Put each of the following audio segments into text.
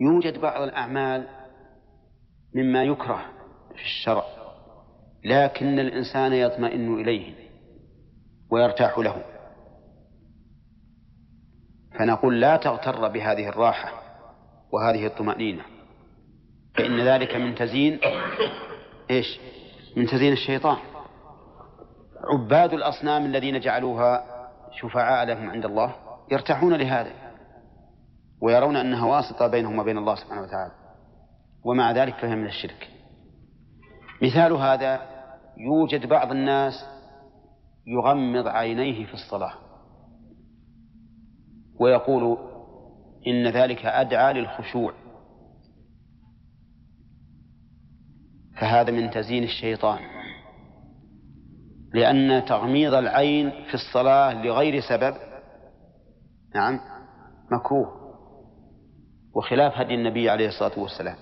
يوجد بعض الأعمال مما يكره في الشرع لكن الإنسان يطمئن إليه ويرتاح له. فنقول لا تغتر بهذه الراحة وهذه الطمأنينة فإن ذلك من تزيين إيش؟ من تزيين الشيطان. عباد الأصنام الذين جعلوها شفعاء لهم عند الله يرتاحون لهذا. ويرون أنها واسطة بينهم وبين الله سبحانه وتعالى. ومع ذلك فهي من الشرك. مثال هذا يوجد بعض الناس يغمض عينيه في الصلاة. ويقول إن ذلك أدعى للخشوع. فهذا من تزيين الشيطان. لأن تغميض العين في الصلاة لغير سبب نعم مكروه. وخلاف هدي النبي عليه الصلاة والسلام.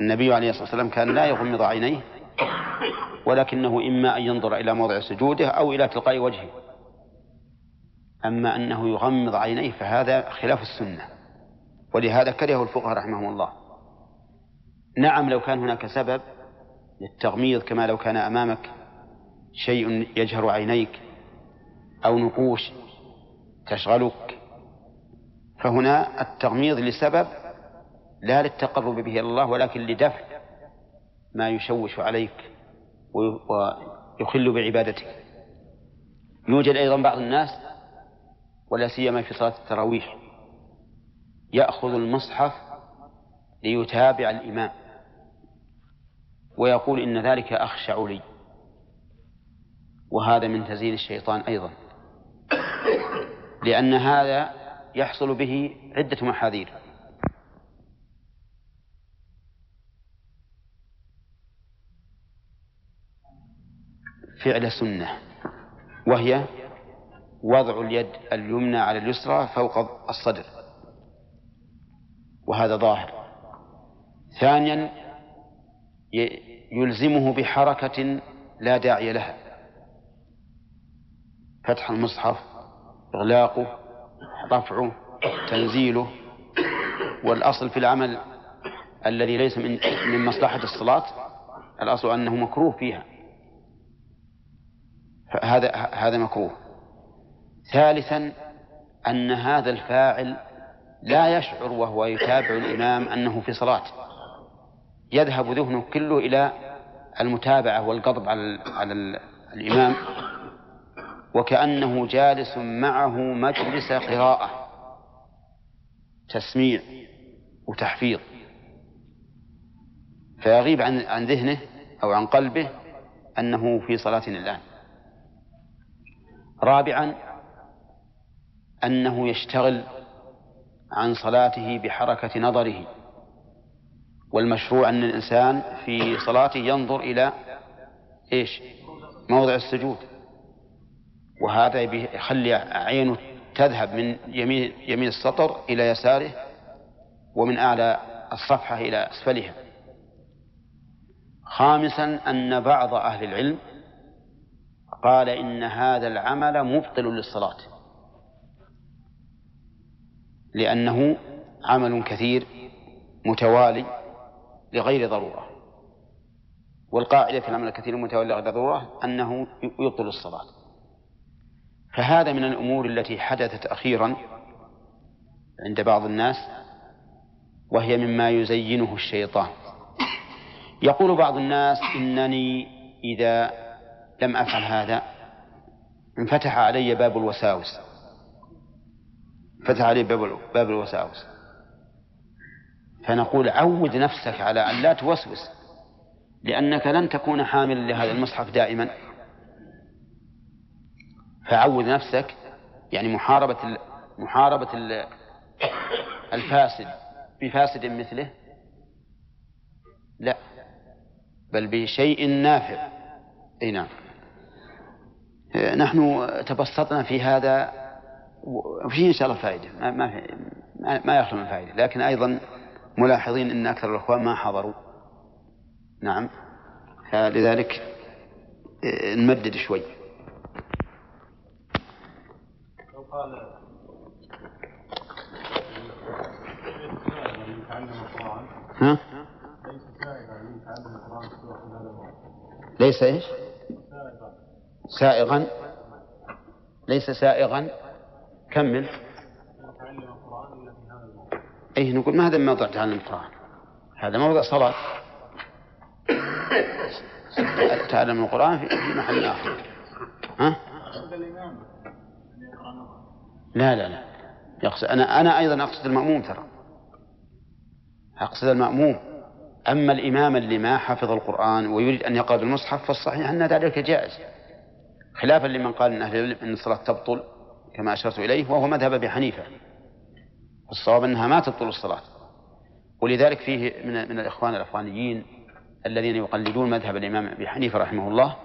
النبي عليه الصلاة والسلام كان لا يغمض عينيه ولكنه إما أن ينظر إلى موضع سجوده أو إلى تلقاء وجهه. أما أنه يغمض عينيه فهذا خلاف السنة ولهذا كرهه الفقهاء رحمهم الله. نعم لو كان هناك سبب للتغميض كما لو كان أمامك شيء يجهر عينيك أو نقوش تشغلك فهنا التغميض لسبب لا للتقرب به إلى الله ولكن لدفع ما يشوش عليك ويخل بعبادتك. يوجد أيضا بعض الناس ولا سيما في صلاة التراويح يأخذ المصحف ليتابع الإمام ويقول إن ذلك أخشع لي وهذا من تزيين الشيطان أيضا. لأن هذا يحصل به عدة محاذير. فعل سنة وهي وضع اليد اليمنى على اليسرى فوق الصدر وهذا ظاهر. ثانيا يلزمه بحركة لا داعي لها. فتح المصحف إغلاقه رفعه تنزيله والأصل في العمل الذي ليس من من مصلحة الصلاة الأصل أنه مكروه فيها. هذا هذا مكروه. ثالثا أن هذا الفاعل لا يشعر وهو يتابع الإمام أنه في صلاة. يذهب ذهنه كله إلى المتابعة والقضب على على الإمام وكأنه جالس معه مجلس قراءة تسميع وتحفيظ. فيغيب عن عن ذهنه أو عن قلبه أنه في صلاة الآن. رابعا أنه يشتغل عن صلاته بحركة نظره. والمشروع أن الإنسان في صلاته ينظر إلى إيش؟ موضع السجود. وهذا يخلي عينه تذهب من يمين يمين السطر إلى يساره ومن أعلى الصفحة إلى أسفلها. خامسا أن بعض أهل العلم قال إن هذا العمل مبطل للصلاة لأنه عمل كثير متوالي لغير ضرورة. والقاعدة في العمل الكثير المتوالي لغير ضرورة أنه يبطل الصلاة. فهذا من الأمور التي حدثت أخيرا عند بعض الناس وهي مما يزينه الشيطان. يقول بعض الناس إنني إذا لم أفعل هذا انفتح علي باب الوساوس. فتح علي باب باب الوساوس. فنقول عود نفسك على أن لا توسوس لأنك لن تكون حاملا لهذا المصحف دائما. فعود نفسك يعني محاربة محاربة الفاسد. بفاسد مثله؟ لا. بل بشيء نافع. أي نعم. نحن تبسطنا في هذا وفيه إن شاء الله فائدة. ما ما ما يخلو من فائدة. لكن أيضا ملاحظين أن أكثر الأخوان ما حضروا. نعم. فلذلك نمدد شوي لو قال ها؟ ليس إيش؟ سائغا. ليس سائغا. كمل. اي نقول ما هذا موضع تعلم القرآن؟ هذا موضع صلاة. تعلم القرآن في محل آخر. ها؟ لا لا لا. يقصد أنا أنا أيضا أقصد المأموم ترى. أقصد المأموم. أما الإمام اللي ما حفظ القرآن ويريد أن يقرأ بالمصحف فالصحيح أن ذلك جائز. خلافا لمن قال أن أهل العلم أن الصلاة تبطل كما أشرت إليه وهو مذهب أبي حنيفة. الصواب أنها ما تبطل الصلاة. ولذلك فيه من, من الإخوان الأفغانيين الذين يقلدون مذهب الإمام أبي حنيفة رحمه الله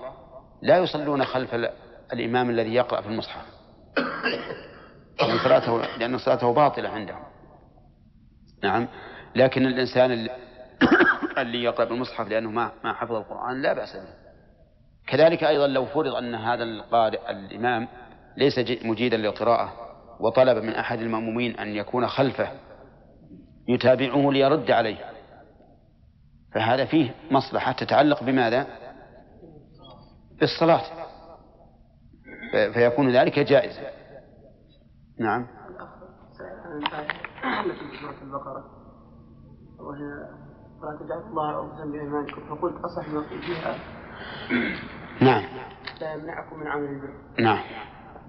لا يصلون خلف الإمام الذي يقرأ في المصحف. لأن صلاته لأن صلاته باطلة عندهم. نعم. لكن الإنسان اللي, اللي يقرأ بالمصحف لأنه ما ما حفظ القرآن لا بأس به. كذلك أيضا لو فرض أن هذا القارئ الإمام ليس مجيدا للقراءة وطلب من أحد المأمومين أن يكون خلفه يتابعه ليرد عليه. فهذا فيه مصلحة تتعلق بماذا؟ بالصلاة. فيكون ذلك جائزا. نعم. في سورة البقرة وهي فلا تجعلوا الله عرضة بأيمانكم فقلت أصح ما فيها نعم. لا يمنعكم من عمل البر. نعم.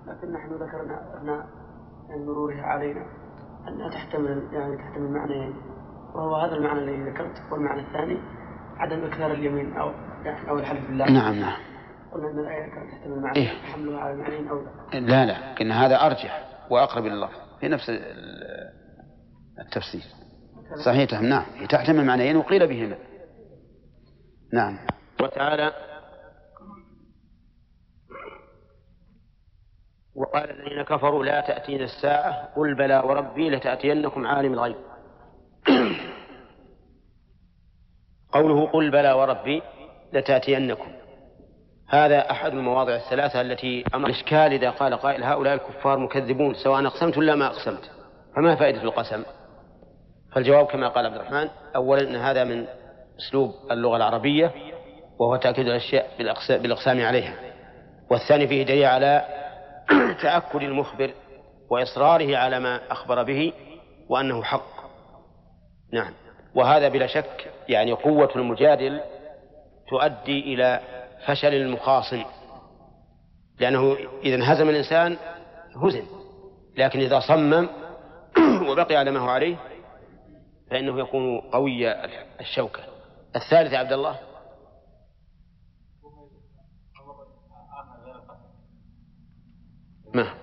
لكن نحن ذكرنا أثناء مرورها علينا أنها تحتمل يعني تحتمل معنيين وهو هذا المعنى الذي ذكرت والمعنى الثاني عدم إكثار اليمين أو يعني أو الحلف بالله. نعم نعم. قلنا أن الآية كانت تحتمل معنى إيه؟ حملها على المعنيين أو لا. لا إن هذا أرجح. وأقرب إلى الله. في نفس التفسير. صحيح نعم. تحتمل معنيين وقيل بهما. نعم. وتعالى وقال الذين كفروا لا تأتينا الساعة قل بلى وربي لتأتينكم عالم الغيب. قوله قل بلى وربي لتأتينكم. هذا أحد المواضع الثلاثة التي أمر الإشكال إذا قال قائل هؤلاء الكفار مكذبون سواء أقسمت ولا ما أقسمت. فما فائدة القسم؟ فالجواب كما قال عبد الرحمن أولا أن هذا من أسلوب اللغة العربية وهو تأكيد الأشياء بالإقسام عليها. والثاني فيه دليل على تأكد المخبر وإصراره على ما أخبر به وأنه حق. نعم. وهذا بلا شك يعني قوة المجادل تؤدي إلى فشل المخاصم. لأنه إذا انهزم الإنسان هزم. لكن إذا صمم وبقي على ما هو عليه فإنه يكون قوي الشوكة. الثالث يا عبد الله؟ ما؟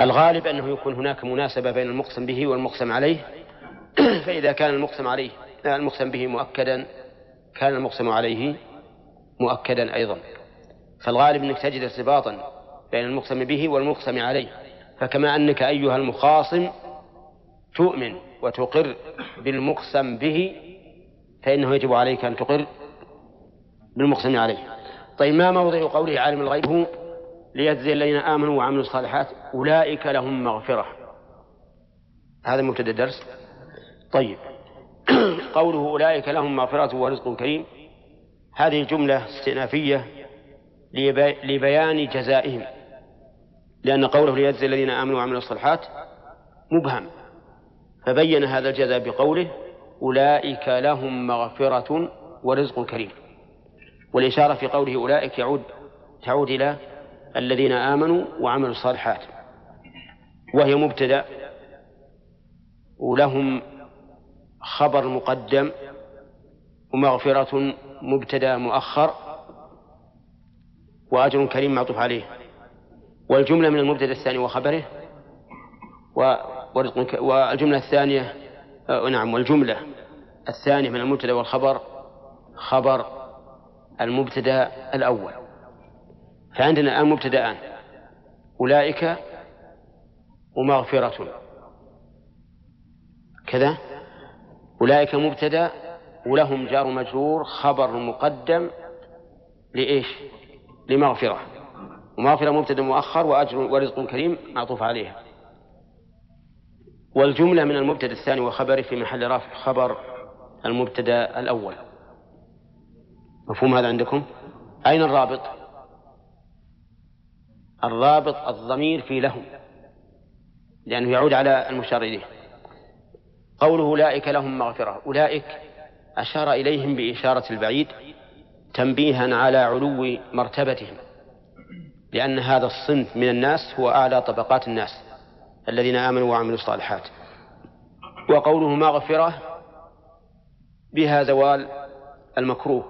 الغالب أنه يكون هناك مناسبة بين المقسم به والمقسم عليه. فإذا كان المقسم عليه المقسم به مؤكدا كان المقسم عليه مؤكدا أيضا. فالغالب أنك تجد ارتباطا بين المقسم به والمقسم عليه. فكما أنك أيها المخاصم تؤمن وتقر بالمقسم به فإنه يجب عليك أن تقر بالمقسم عليه. طيب ما موضع قوله عالم الغيب؟ هو ليجزي الذين آمنوا وعملوا الصالحات أولئك لهم مغفرة. هذا مبتدأ الدرس. طيب قوله أولئك لهم مغفرة ورزق كريم. هذه جملة استئنافية لبيان جزائهم لأن قوله ليجزي الذين آمنوا وعملوا الصالحات مبهم. فبين هذا الجزاء بقوله أولئك لهم مغفرة ورزق كريم. والإشارة في قوله أولئك يعود تعود إلى الذين آمنوا وعملوا الصالحات وهي مبتدأ ولهم خبر مقدم ومغفرة مبتدأ مؤخر وأجر كريم معطوف عليه. والجملة من المبتدأ الثاني وخبره والجملة الثانية آه نعم والجملة الثانية من المبتدأ والخبر خبر المبتدأ الأول. فعندنا الآن مبتدأان. أولئك ومغفرة. كذا؟ أولئك مبتدأ ولهم جار مجرور خبر مقدم لإيش؟ لمغفرة ومغفرة مبتدأ مؤخر وأجر ورزق كريم معطوف عليها والجملة من المبتدأ الثاني وخبره في محل رفع خبر المبتدأ الأول مفهوم هذا عندكم؟ أين الرابط؟ الرابط الضمير في لهم لأنه يعود على المشار إليه قوله أولئك لهم مغفرة. أولئك أشار إليهم بإشارة البعيد تنبيها على علو مرتبتهم لأن هذا الصنف من الناس هو أعلى طبقات الناس الذين آمنوا وعملوا الصالحات. وقوله مغفرة بها زوال المكروه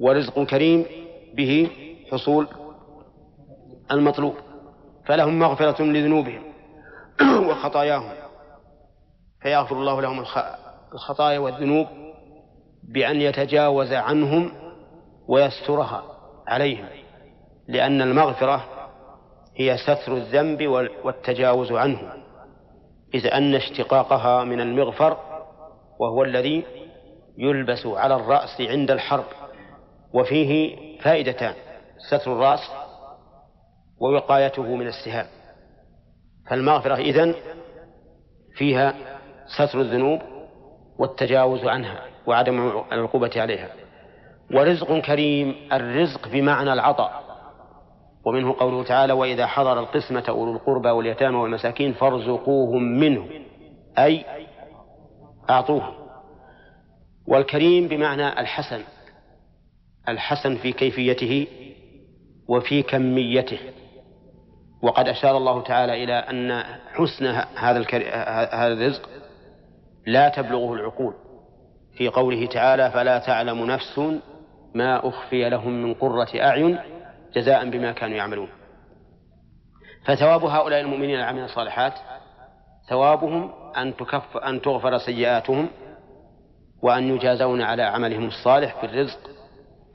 ورزق كريم به حصول المطلوب فلهم مغفرة لذنوبهم وخطاياهم. فيغفر الله لهم الخطايا والذنوب بأن يتجاوز عنهم ويسترها عليهم لأن المغفرة هي ستر الذنب والتجاوز عنه إذ أن اشتقاقها من المغفر وهو الذي يلبس على الرأس عند الحرب وفيه فائدتان ستر الرأس ووقايته من السهام. فالمغفرة إذن فيها ستر الذنوب والتجاوز عنها وعدم العقوبة عليها. ورزق كريم الرزق بمعنى العطاء. ومنه قوله تعالى وإذا حضر القسمة أولو القربى واليتامى والمساكين فارزقوهم منه أي أعطوهم. والكريم بمعنى الحسن الحسن في كيفيته وفي كميته. وقد أشار الله تعالى إلى أن حسن هذا هذا الرزق لا تبلغه العقول. في قوله تعالى فلا تعلم نفس ما أخفي لهم من قرة أعين جزاء بما كانوا يعملون. فثواب هؤلاء المؤمنين العاملين الصالحات ثوابهم أن تكف أن تغفر سيئاتهم وأن يجازون على عملهم الصالح في الرزق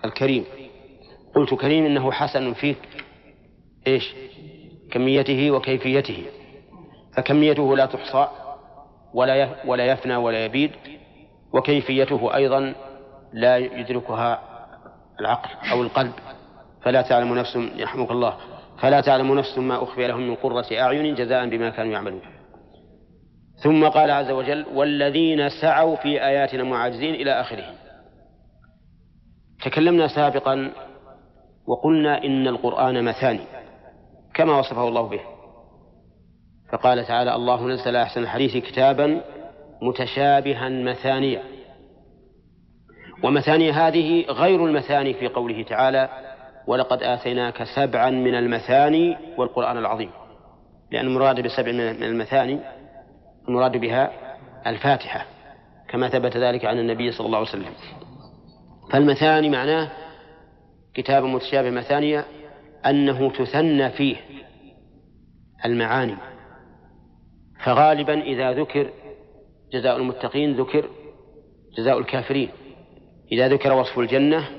الكريم. قلت كريم إنه حسن في إيش؟ كميته وكيفيته. فكميته لا تحصى. ولا ولا يفنى ولا يبيد وكيفيته أيضا لا يدركها العقل أو القلب. فلا تعلم نفس يرحمك الله. فلا تعلم نفس ما أخفي لهم من قرة أعين جزاء بما كانوا يعملون. ثم قال عز وجل والذين سعوا في آياتنا معاجزين إلى آخره. تكلمنا سابقا وقلنا إن القرآن مثاني كما وصفه الله به. فقال تعالى الله نزل أحسن الحديث كتابا متشابها مثانيا ومثاني هذه غير المثاني في قوله تعالى ولقد آتيناك سبعا من المثاني والقرآن العظيم. لأن المراد بسبع من المثاني المراد بها الفاتحة كما ثبت ذلك عن النبي صلى الله عليه وسلم. فالمثاني معناه كتاب متشابه مثانية أنه تثنى فيه المعاني. فغالبا إذا ذكر جزاء المتقين ذكر جزاء الكافرين. إذا ذكر وصف الجنة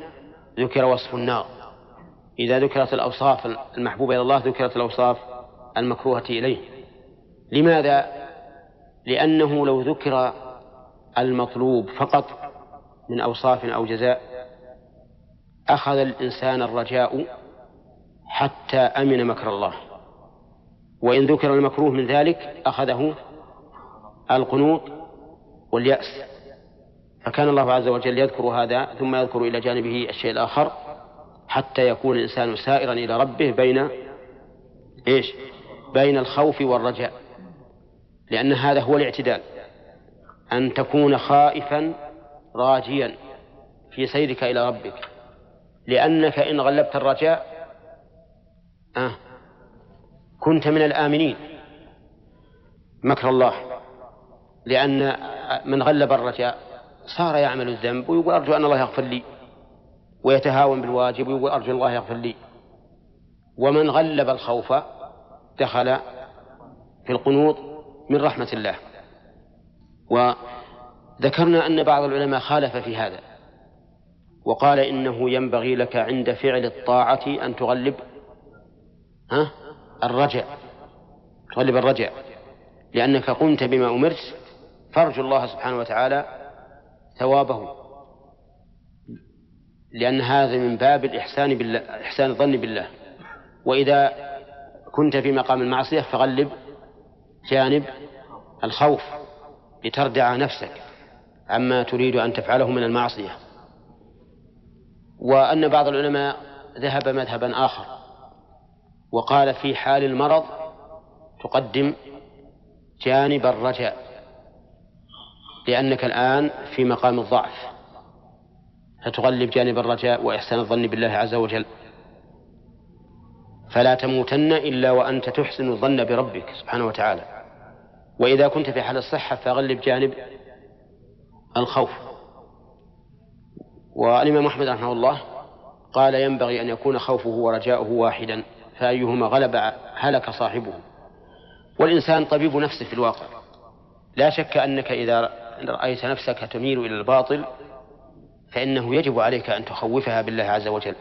ذكر وصف النار. إذا ذكرت الأوصاف المحبوبة إلى الله ذكرت الأوصاف المكروهة إليه. لماذا؟ لأنه لو ذكر المطلوب فقط من أوصاف أو جزاء أخذ الإنسان الرجاء حتى أمن مكر الله. وإن ذكر المكروه من ذلك أخذه القنوط واليأس. فكان الله عز وجل يذكر هذا ثم يذكر إلى جانبه الشيء الآخر حتى يكون الإنسان سائرا إلى ربه بين إيش؟ بين الخوف والرجاء. لأن هذا هو الاعتدال. أن تكون خائفا راجيا في سيرك إلى ربك. لأنك إن غلبت الرجاء كنت من الآمنين. مكر الله. لأن من غلب الرجاء صار يعمل الذنب ويقول أرجو أن الله يغفر لي. ويتهاون بالواجب ويقول أرجو الله يغفر لي. ومن غلب الخوف دخل في القنوط من رحمة الله. وذكرنا أن بعض العلماء خالف في هذا. وقال إنه ينبغي لك عند فعل الطاعة أن تغلب. ها؟ الرجع. تغلب الرجع لأنك قمت بما أمرت فارجو الله سبحانه وتعالى ثوابه. لأن هذا من باب الإحسان بالله إحسان الظن بالله. وإذا كنت في مقام المعصية فغلب جانب الخوف لتردع نفسك عما تريد أن تفعله من المعصية. وأن بعض العلماء ذهب مذهبا آخر. وقال في حال المرض تقدم جانب الرجاء لأنك الآن في مقام الضعف. فتغلب جانب الرجاء وإحسان الظن بالله عز وجل. فلا تموتن إلا وأنت تحسن الظن بربك سبحانه وتعالى. وإذا كنت في حال الصحة فغلب جانب الخوف. والإمام أحمد رحمه الله قال ينبغي أن يكون خوفه ورجاؤه واحدا. فأيهما غلب هلك صاحبه والإنسان طبيب نفسه في الواقع لا شك أنك إذا رأيت نفسك تميل إلى الباطل فإنه يجب عليك أن تخوفها بالله عز وجل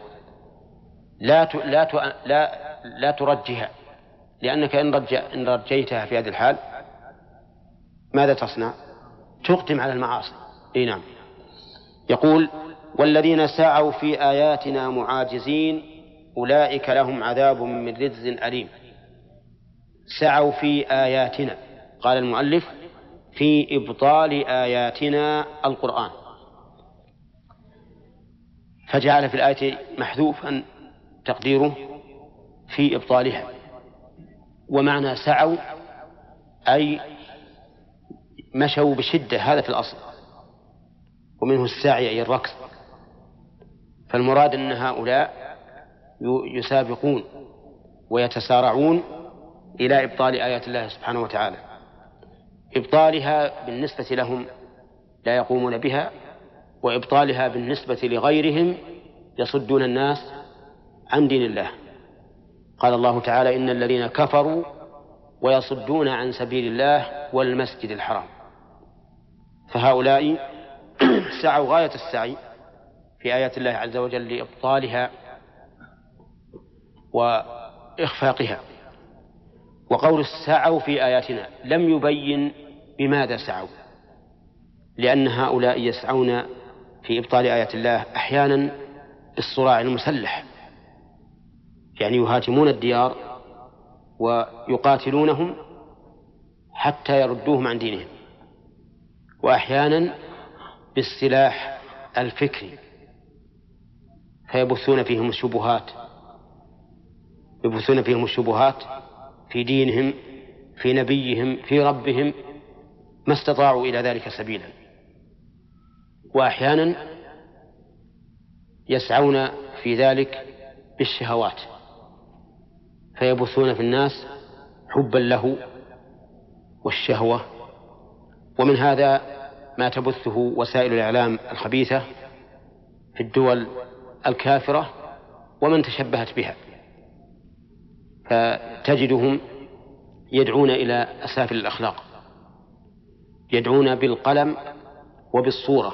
لا. لا. لا لا ترجها لأنك إن, رج... إن رجيتها في هذه الحال ماذا تصنع؟ تقدم على المعاصي إي نعم يقول والذين سعوا في آياتنا معاجزين أولئك لهم عذاب من رجز أليم. سعوا في آياتنا. قال المؤلف في إبطال آياتنا القرآن. فجعل في الآية محذوفا تقديره في إبطالها. ومعنى سعوا أي مشوا بشدة هذا في الأصل. ومنه السعي أي الركض. فالمراد أن هؤلاء يسابقون ويتسارعون إلى إبطال آيات الله سبحانه وتعالى. إبطالها بالنسبة لهم لا يقومون بها وإبطالها بالنسبة لغيرهم يصدون الناس عن دين الله. قال الله تعالى إن الذين كفروا ويصدون عن سبيل الله والمسجد الحرام. فهؤلاء سعوا غاية السعي في آيات الله عز وجل لإبطالها وإخفاقها. وقول سعوا في آياتنا لم يبين بماذا سعوا. لأن هؤلاء يسعون في إبطال آيات الله أحيانا بالصراع المسلح. يعني يهاجمون الديار ويقاتلونهم حتى يردوهم عن دينهم. وأحيانا بالسلاح الفكري. فيبثون فيهم الشبهات. يبثون فيهم الشبهات في دينهم في نبيهم في ربهم ما استطاعوا إلى ذلك سبيلا. وأحيانا يسعون في ذلك بالشهوات فيبثون في الناس حبا له والشهوة. ومن هذا ما تبثه وسائل الإعلام الخبيثة في الدول الكافرة ومن تشبهت بها. فتجدهم يدعون إلى أسافل الأخلاق. يدعون بالقلم وبالصورة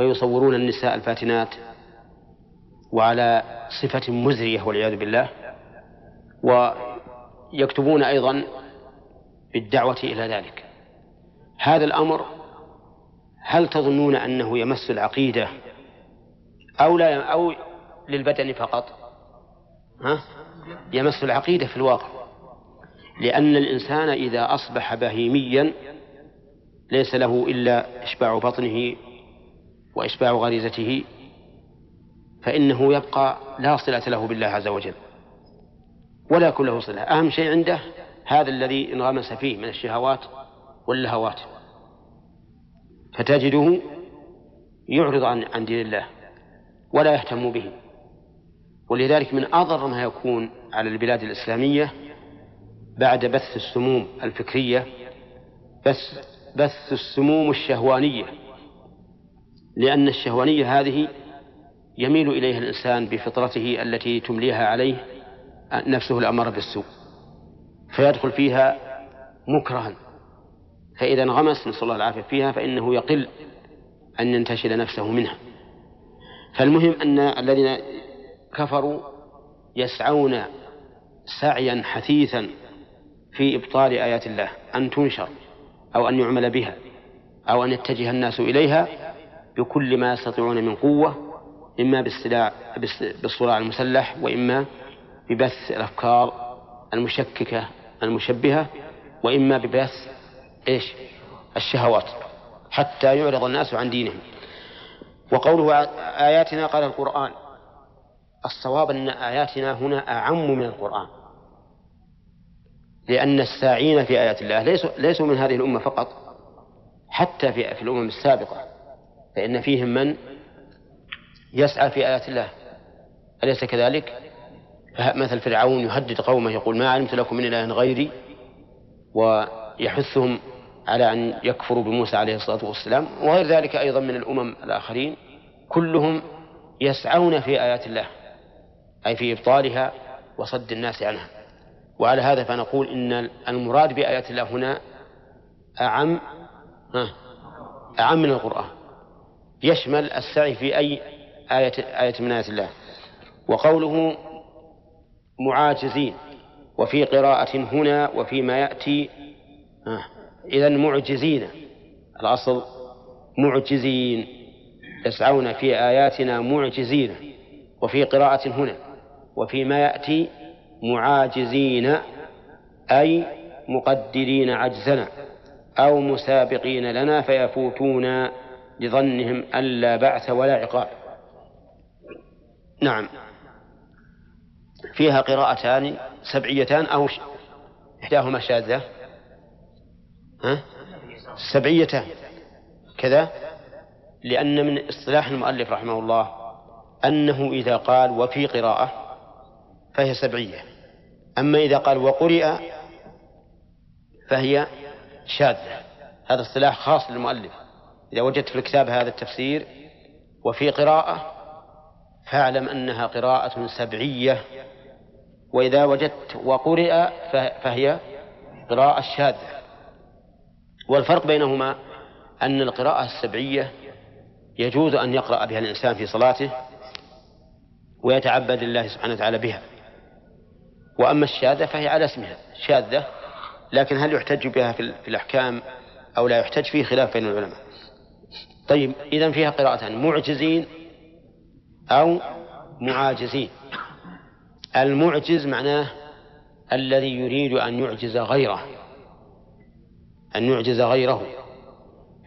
ويصورون النساء الفاتنات وعلى صفة مزرية والعياذ بالله ويكتبون أيضا بالدعوة إلى ذلك. هذا الأمر هل تظنون أنه يمس العقيدة أو لا أو للبدن فقط؟ ها؟ يمس العقيدة في الواقع. لأن الإنسان إذا أصبح بهيميا ليس له إلا إشباع بطنه وإشباع غريزته فإنه يبقى لا صلة له بالله عز وجل. ولا يكون له صلة. أهم شيء عنده هذا الذي انغمس فيه من الشهوات واللهوات. فتجده يعرض عن عن دين الله ولا يهتم به. ولذلك من أضر ما يكون على البلاد الإسلامية بعد بث السموم الفكرية بث بث السموم الشهوانية. لأن الشهوانية هذه يميل إليها الإنسان بفطرته التي تمليها عليه نفسه الأمارة بالسوء. فيدخل فيها مكرها. فإذا انغمس نسأل الله العافية فيها فإنه يقل أن ينتشل نفسه منها. فالمهم أن الذين كفروا يسعون سعيا حثيثا في إبطال آيات الله أن تنشر أو أن يعمل بها أو أن يتجه الناس إليها بكل ما يستطيعون من قوة إما بالصراع بالصراع المسلح وإما ببث الأفكار المشككة المشبهة وإما ببث إيش؟ الشهوات حتى يعرض الناس عن دينهم. وقوله آياتنا قال القرآن الصواب أن آياتنا هنا أعم من القرآن. لأن الساعين في آيات الله ليسوا, ليسوا من هذه الأمة فقط حتى في, في الأمم السابقة. فإن فيهم من يسعى في آيات الله. أليس كذلك؟ مثل فرعون يهدد قومه يقول ما علمت لكم من إله غيري ويحثهم على أن يكفروا بموسى عليه الصلاة والسلام وغير ذلك أيضا من الأمم الآخرين. كلهم يسعون في آيات الله. أي في إبطالها وصد الناس عنها. وعلى هذا فنقول إن المراد بآيات الله هنا أعم أعم من القرآن. يشمل السعي في أي آية آية من آيات الله. وقوله معاجزين وفي قراءة هنا وفيما يأتي إذا معجزين. الأصل معجزين يسعون في آياتنا معجزين وفي قراءة هنا. وفيما يأتي معاجزين أي مقدرين عجزنا أو مسابقين لنا فيفوتون لظنهم أن لا بعث ولا عقاب. نعم. فيها قراءتان سبعيتان أو إحداهما شاذة. ها؟ سبعيتان. كذا؟ لأن من إصطلاح المؤلف رحمه الله أنه إذا قال وفي قراءة فهي سبعية. أما إذا قال وقرئ فهي شاذة. هذا اصطلاح خاص للمؤلف. إذا وجدت في الكتاب هذا التفسير وفي قراءة فاعلم أنها قراءة سبعية. وإذا وجدت وقرئ فهي قراءة شاذة. والفرق بينهما أن القراءة السبعية يجوز أن يقرأ بها الإنسان في صلاته ويتعبد الله سبحانه وتعالى بها. وأما الشاذة فهي على اسمها شاذة لكن هل يحتج بها في الأحكام أو لا يحتج؟ فيه خلاف بين العلماء. طيب إذا فيها قراءتان معجزين أو معاجزين. المعجز معناه الذي يريد أن يعجز غيره أن يعجز غيره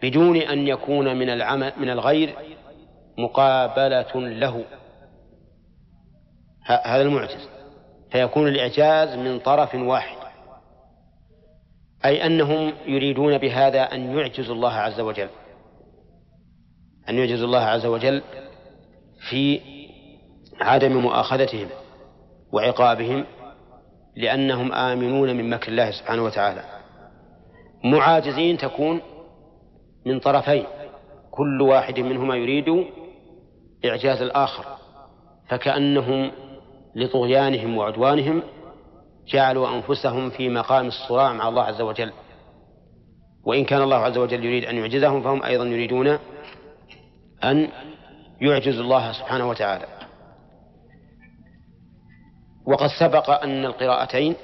بدون أن يكون من العمل من الغير مقابلة له. هذا المعجز. فيكون الإعجاز من طرف واحد. أي أنهم يريدون بهذا أن يعجزوا الله عز وجل. أن يعجزوا الله عز وجل في عدم مؤاخذتهم وعقابهم لأنهم آمنون من مكر الله سبحانه وتعالى. معاجزين تكون من طرفين. كل واحد منهما يريد إعجاز الآخر. فكأنهم لطغيانهم وعدوانهم جعلوا أنفسهم في مقام الصراع مع الله عز وجل. وإن كان الله عز وجل يريد أن يعجزهم فهم أيضا يريدون أن يعجزوا الله سبحانه وتعالى. وقد سبق أن القراءتين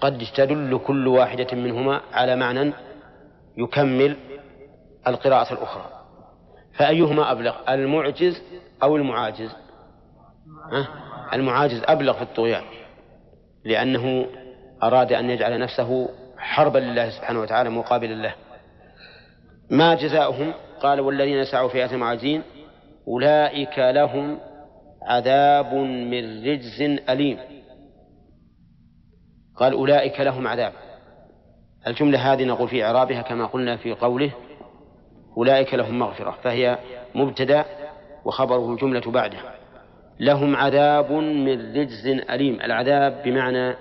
قد تدل كل واحدة منهما على معنى يكمل القراءة الأخرى. فأيهما أبلغ؟ المعجز أو المعاجز؟ أه؟ المعاجز أبلغ في الطغيان لأنه أراد أن يجعل نفسه حربا لله سبحانه وتعالى مقابلا له. ما جزاؤهم؟ قال والذين سعوا في آية معاجزين أولئك لهم عذاب من رجز أليم. قال أولئك لهم عذاب. الجملة هذه نقول في إعرابها كما قلنا في قوله أولئك لهم مغفرة فهي مبتدأ وخبره الجملة بعده. لهم عذاب من رجز أليم. العذاب بمعنى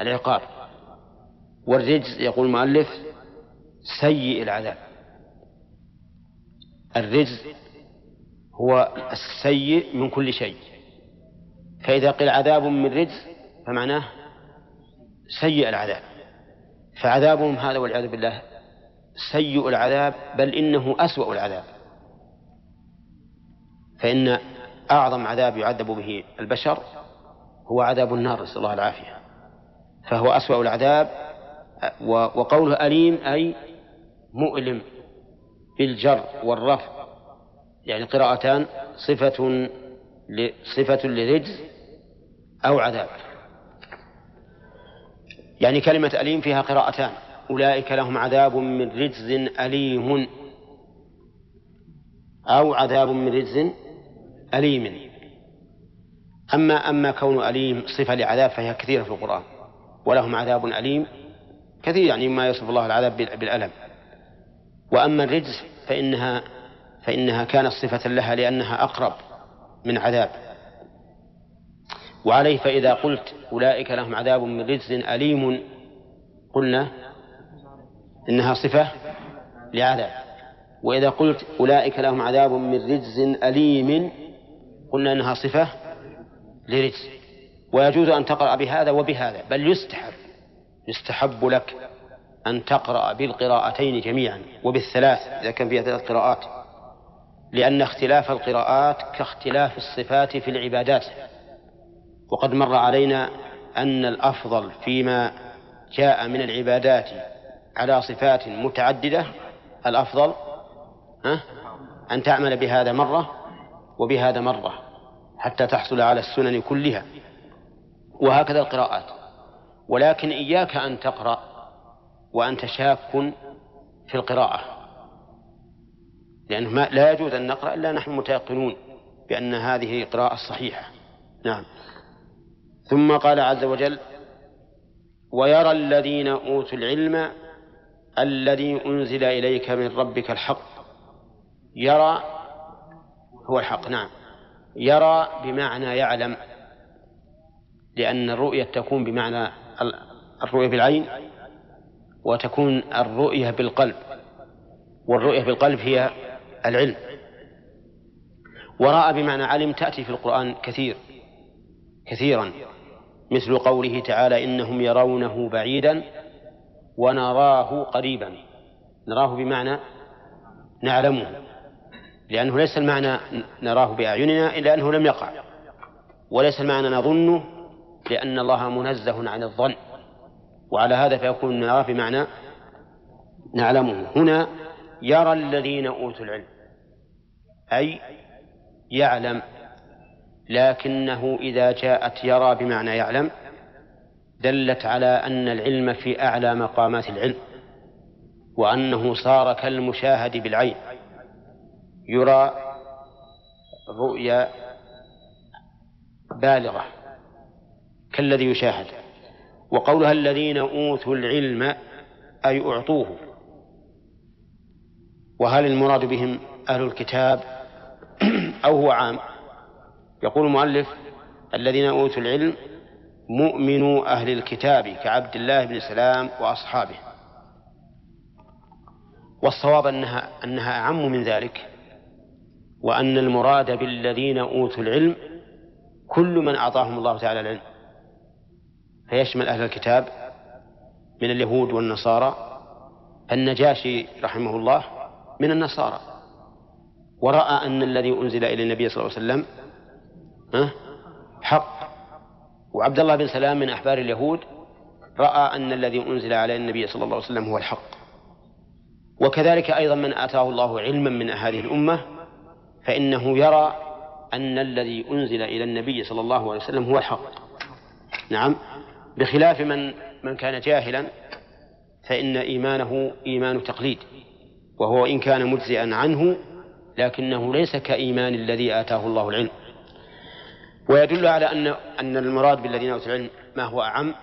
العقاب. والرجز يقول المؤلف سيء العذاب. الرجز هو السيء من كل شيء. فإذا قيل عذاب من رجز فمعناه سيء العذاب. فعذابهم هذا والعياذ بالله سيء العذاب بل إنه أسوأ العذاب. فإن أعظم عذاب يعذب به البشر هو عذاب النار نسأل الله العافية. فهو أسوأ العذاب وقوله أليم أي مؤلم بالجر والرفع. يعني قراءتان صفة صفة لرجز أو عذاب. يعني كلمة أليم فيها قراءتان. أولئك لهم عذاب من رجز أليم أو عذاب من رجز أليم. أما أما كون أليم صفة لعذاب فهي كثيرة في القرآن ولهم عذاب أليم كثير يعني ما يصف الله العذاب بالألم. وأما الرجز فإنها فإنها كانت صفة لها لأنها أقرب من عذاب. وعليه فإذا قلت أولئك لهم عذاب من رجز أليم قلنا إنها صفة لعذاب. وإذا قلت أولئك لهم عذاب من رجز أليم قلنا إنها صفة لرجز ويجوز أن تقرأ بهذا وبهذا بل يستحب يستحب لك أن تقرأ بالقراءتين جميعا وبالثلاث إذا كان فيها ثلاث قراءات. لأن اختلاف القراءات كاختلاف الصفات في العبادات. وقد مر علينا أن الأفضل فيما جاء من العبادات على صفات متعددة الأفضل أن تعمل بهذا مرة وبهذا مرة. حتى تحصل على السنن كلها. وهكذا القراءات. ولكن إياك أن تقرأ وأنت شاك في القراءة. لأنه ما لا يجوز أن نقرأ إلا نحن متيقنون بأن هذه قراءة صحيحة نعم. ثم قال عز وجل ويرى الذين أوتوا العلم الذي أنزل إليك من ربك الحق. يرى هو الحق. نعم. يرى بمعنى يعلم لأن الرؤية تكون بمعنى الرؤية بالعين وتكون الرؤية بالقلب والرؤية بالقلب هي العلم. ورأى بمعنى علم تأتي في القرآن كثير كثيرا مثل قوله تعالى إنهم يرونه بعيدا ونراه قريبا. نراه بمعنى نعلمه. لأنه ليس المعنى نراه بأعيننا إلا أنه لم يقع. وليس المعنى نظنه لأن الله منزه عن الظن. وعلى هذا فيكون نراه بمعنى نعلمه. هنا يرى الذين أوتوا العلم أي يعلم لكنه إذا جاءت يرى بمعنى يعلم دلت على أن العلم في أعلى مقامات العلم وأنه صار كالمشاهد بالعين. يرى رؤيا بالغة كالذي يشاهد وقولها الذين أوتوا العلم أي أعطوه. وهل المراد بهم أهل الكتاب أو هو عام؟ يقول المؤلف الذين أوتوا العلم مؤمنو أهل الكتاب كعبد الله بن سلام وأصحابه. والصواب أنها أنها أعم من ذلك. وأن المراد بالذين أوتوا العلم كل من أعطاهم الله تعالى العلم. فيشمل أهل الكتاب من اليهود والنصارى النجاشي رحمه الله من النصارى. ورأى أن الذي أنزل إلى النبي صلى الله عليه وسلم حق. وعبد الله بن سلام من أحبار اليهود رأى أن الذي أنزل على النبي صلى الله عليه وسلم هو الحق. وكذلك أيضا من آتاه الله علما من هذه الأمة فإنه يرى أن الذي أنزل إلى النبي صلى الله عليه وسلم هو الحق. نعم. بخلاف من من كان جاهلا فإن إيمانه إيمان تقليد وهو إن كان مجزئا عنه لكنه ليس كإيمان الذي آتاه الله العلم. ويدل على أن أن المراد بالذين أوتوا العلم ما هو أعم؟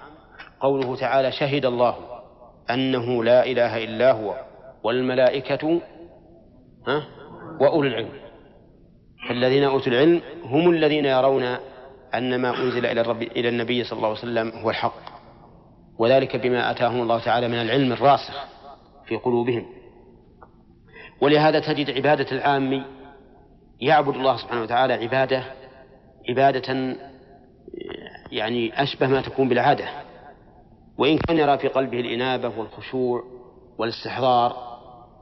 قوله تعالى شهد الله أنه لا إله إلا هو والملائكة ها وأولو العلم. فالذين أوتوا العلم هم الذين يرون أن ما أنزل إلى الرب إلى النبي صلى الله عليه وسلم هو الحق. وذلك بما آتاهم الله تعالى من العلم الراسخ في قلوبهم. ولهذا تجد عبادة العام يعبد الله سبحانه وتعالى عبادة عبادة يعني أشبه ما تكون بالعادة. وإن كان يرى في قلبه الإنابة والخشوع والاستحضار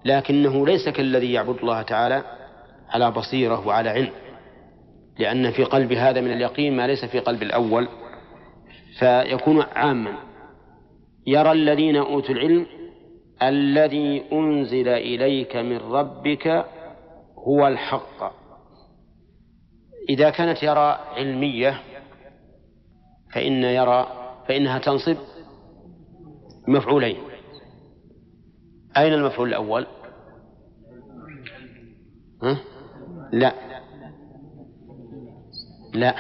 لكنه ليس كالذي يعبد الله تعالى على بصيرة وعلى علم لأن في قلب هذا من اليقين ما ليس في قلب الأول فيكون عاما يرى الذين أوتوا العلم الذي أنزل إليك من ربك هو الحق إذا كانت يرى علمية فإن يرى فإنها تنصب مفعولين أين المفعول الأول؟ ها؟ لا. لا.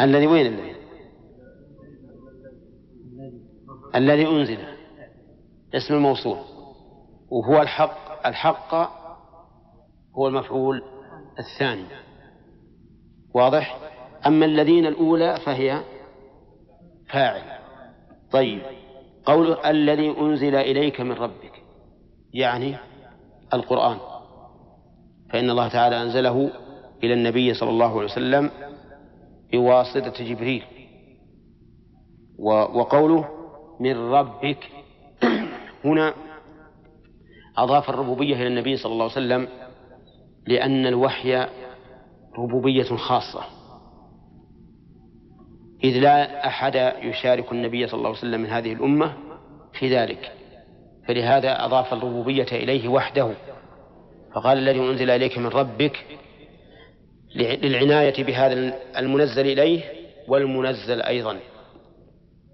الذي وين الذي؟ الذي أنزل. اسم الموصول. وهو الحق. الحق هو المفعول الثاني. واضح؟ أما الذين الأولى فهي فاعل. طيب. قول الذي أنزل إليك من ربك. يعني القرآن. فإن الله تعالى أنزله إلى النبي صلى الله عليه وسلم بواسطة جبريل. وقوله من ربك. هنا أضاف الربوبية إلى النبي صلى الله عليه وسلم لأن الوحي ربوبية خاصة. إذ لا أحد يشارك النبي صلى الله عليه وسلم من هذه الأمة في ذلك. فلهذا أضاف الربوبية إليه وحده. فقال الذي أنزل إليك من ربك للعناية بهذا المنزل إليه والمنزل أيضا.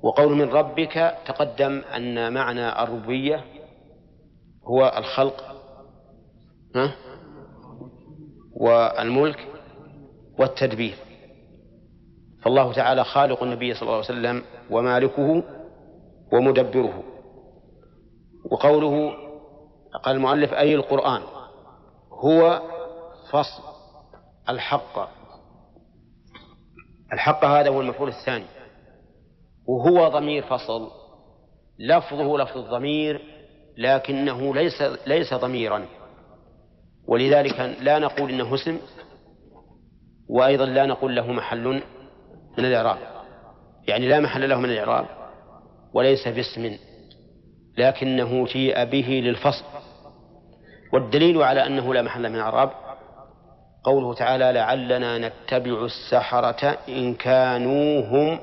وقول من ربك تقدم أن معنى الربوبية هو الخلق ها؟ والملك والتدبير. فالله تعالى خالق النبي صلى الله عليه وسلم ومالكه ومدبره. وقوله قال المؤلف أي القرآن هو فصل الحق. الحق هذا هو المفعول الثاني. وهو ضمير فصل. لفظه لفظ الضمير لكنه ليس ليس ضميرا. ولذلك لا نقول إنه اسم وأيضا لا نقول له محل من الإعراب. يعني لا محل له من الإعراب وليس باسم. لكنه جيء به للفصل. والدليل على أنه لا محل من الاعراب قوله تعالى لعلنا نتبع السحرة إن كانوا هم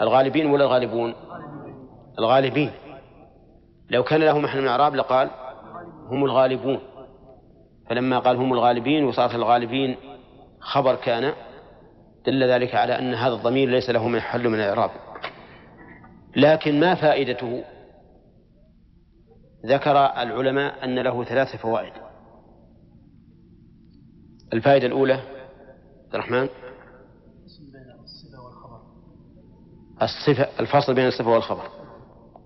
الغالبين ولا الغالبون؟ الغالبين. لو كان له محل من الإعراب لقال هم الغالبون. فلما قال هم الغالبين وصارت الغالبين خبر كان دل ذلك على أن هذا الضمير ليس له محل من الإعراب. لكن ما فائدته؟ ذكر العلماء أن له ثلاث فوائد. الفائدة الأولى عبد الرحمن؟ الصفة الفصل بين الصفة والخبر.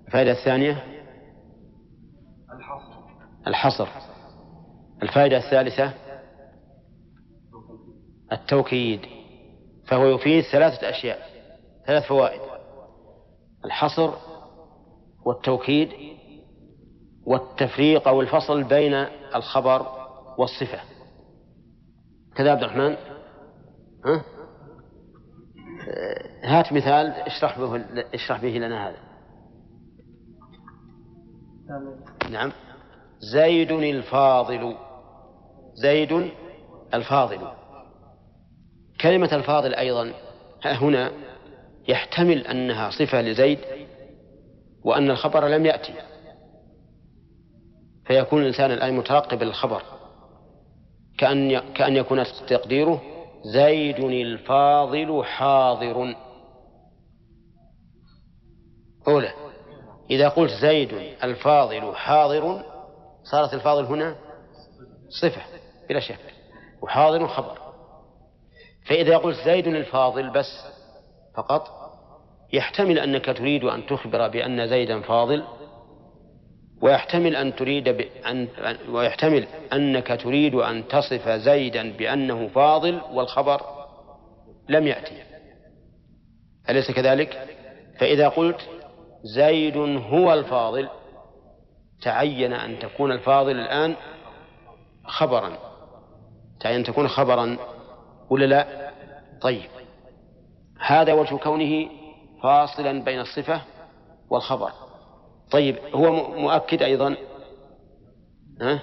الفائدة الثانية؟ الحصر. الفائدة الثالثة؟ التوكيد. فهو يفيد ثلاثة أشياء ثلاث فوائد. الحصر والتوكيد والتفريق أو الفصل بين الخبر والصفة. كذا عبد الرحمن؟ ها؟ هات مثال اشرح به اشرح به لنا هذا. نعم. زيد الفاضل. زيد الفاضل. كلمة الفاضل أيضا هنا يحتمل أنها صفة لزيد وأن الخبر لم يأتي. فيكون الإنسان الآن مترقب للخبر. كأن كأن يكون تقديره زيد الفاضل حاضر. أولى إذا قلت زيد الفاضل حاضر صارت الفاضل هنا صفة بلا شك وحاضر خبر. فإذا قلت زيد الفاضل بس فقط يحتمل أنك تريد أن تخبر بأن زيدا فاضل ويحتمل أن تريد بأن ويحتمل أنك تريد أن تصف زيدا بأنه فاضل والخبر لم يأتي أليس كذلك؟ فإذا قلت زيد هو الفاضل تعين أن تكون الفاضل الآن خبرا تعين أن تكون خبرا ولا لا؟ طيب هذا وجه كونه فاصلا بين الصفة والخبر طيب هو مؤكد أيضا؟ ها؟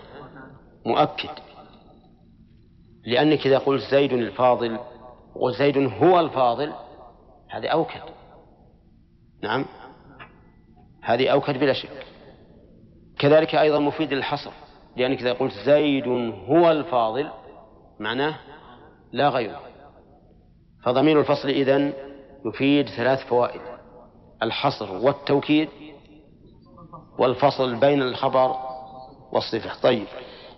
مؤكد. لأنك إذا قلت زيد الفاضل وزيد هو الفاضل هذه أوكد. نعم؟ هذه أوكد بلا شك. كذلك أيضا مفيد للحصر لأنك إذا قلت زيد هو الفاضل معناه لا غيره. فضمير الفصل إذن يفيد ثلاث فوائد الحصر والتوكيد والفصل بين الخبر والصفة. طيب.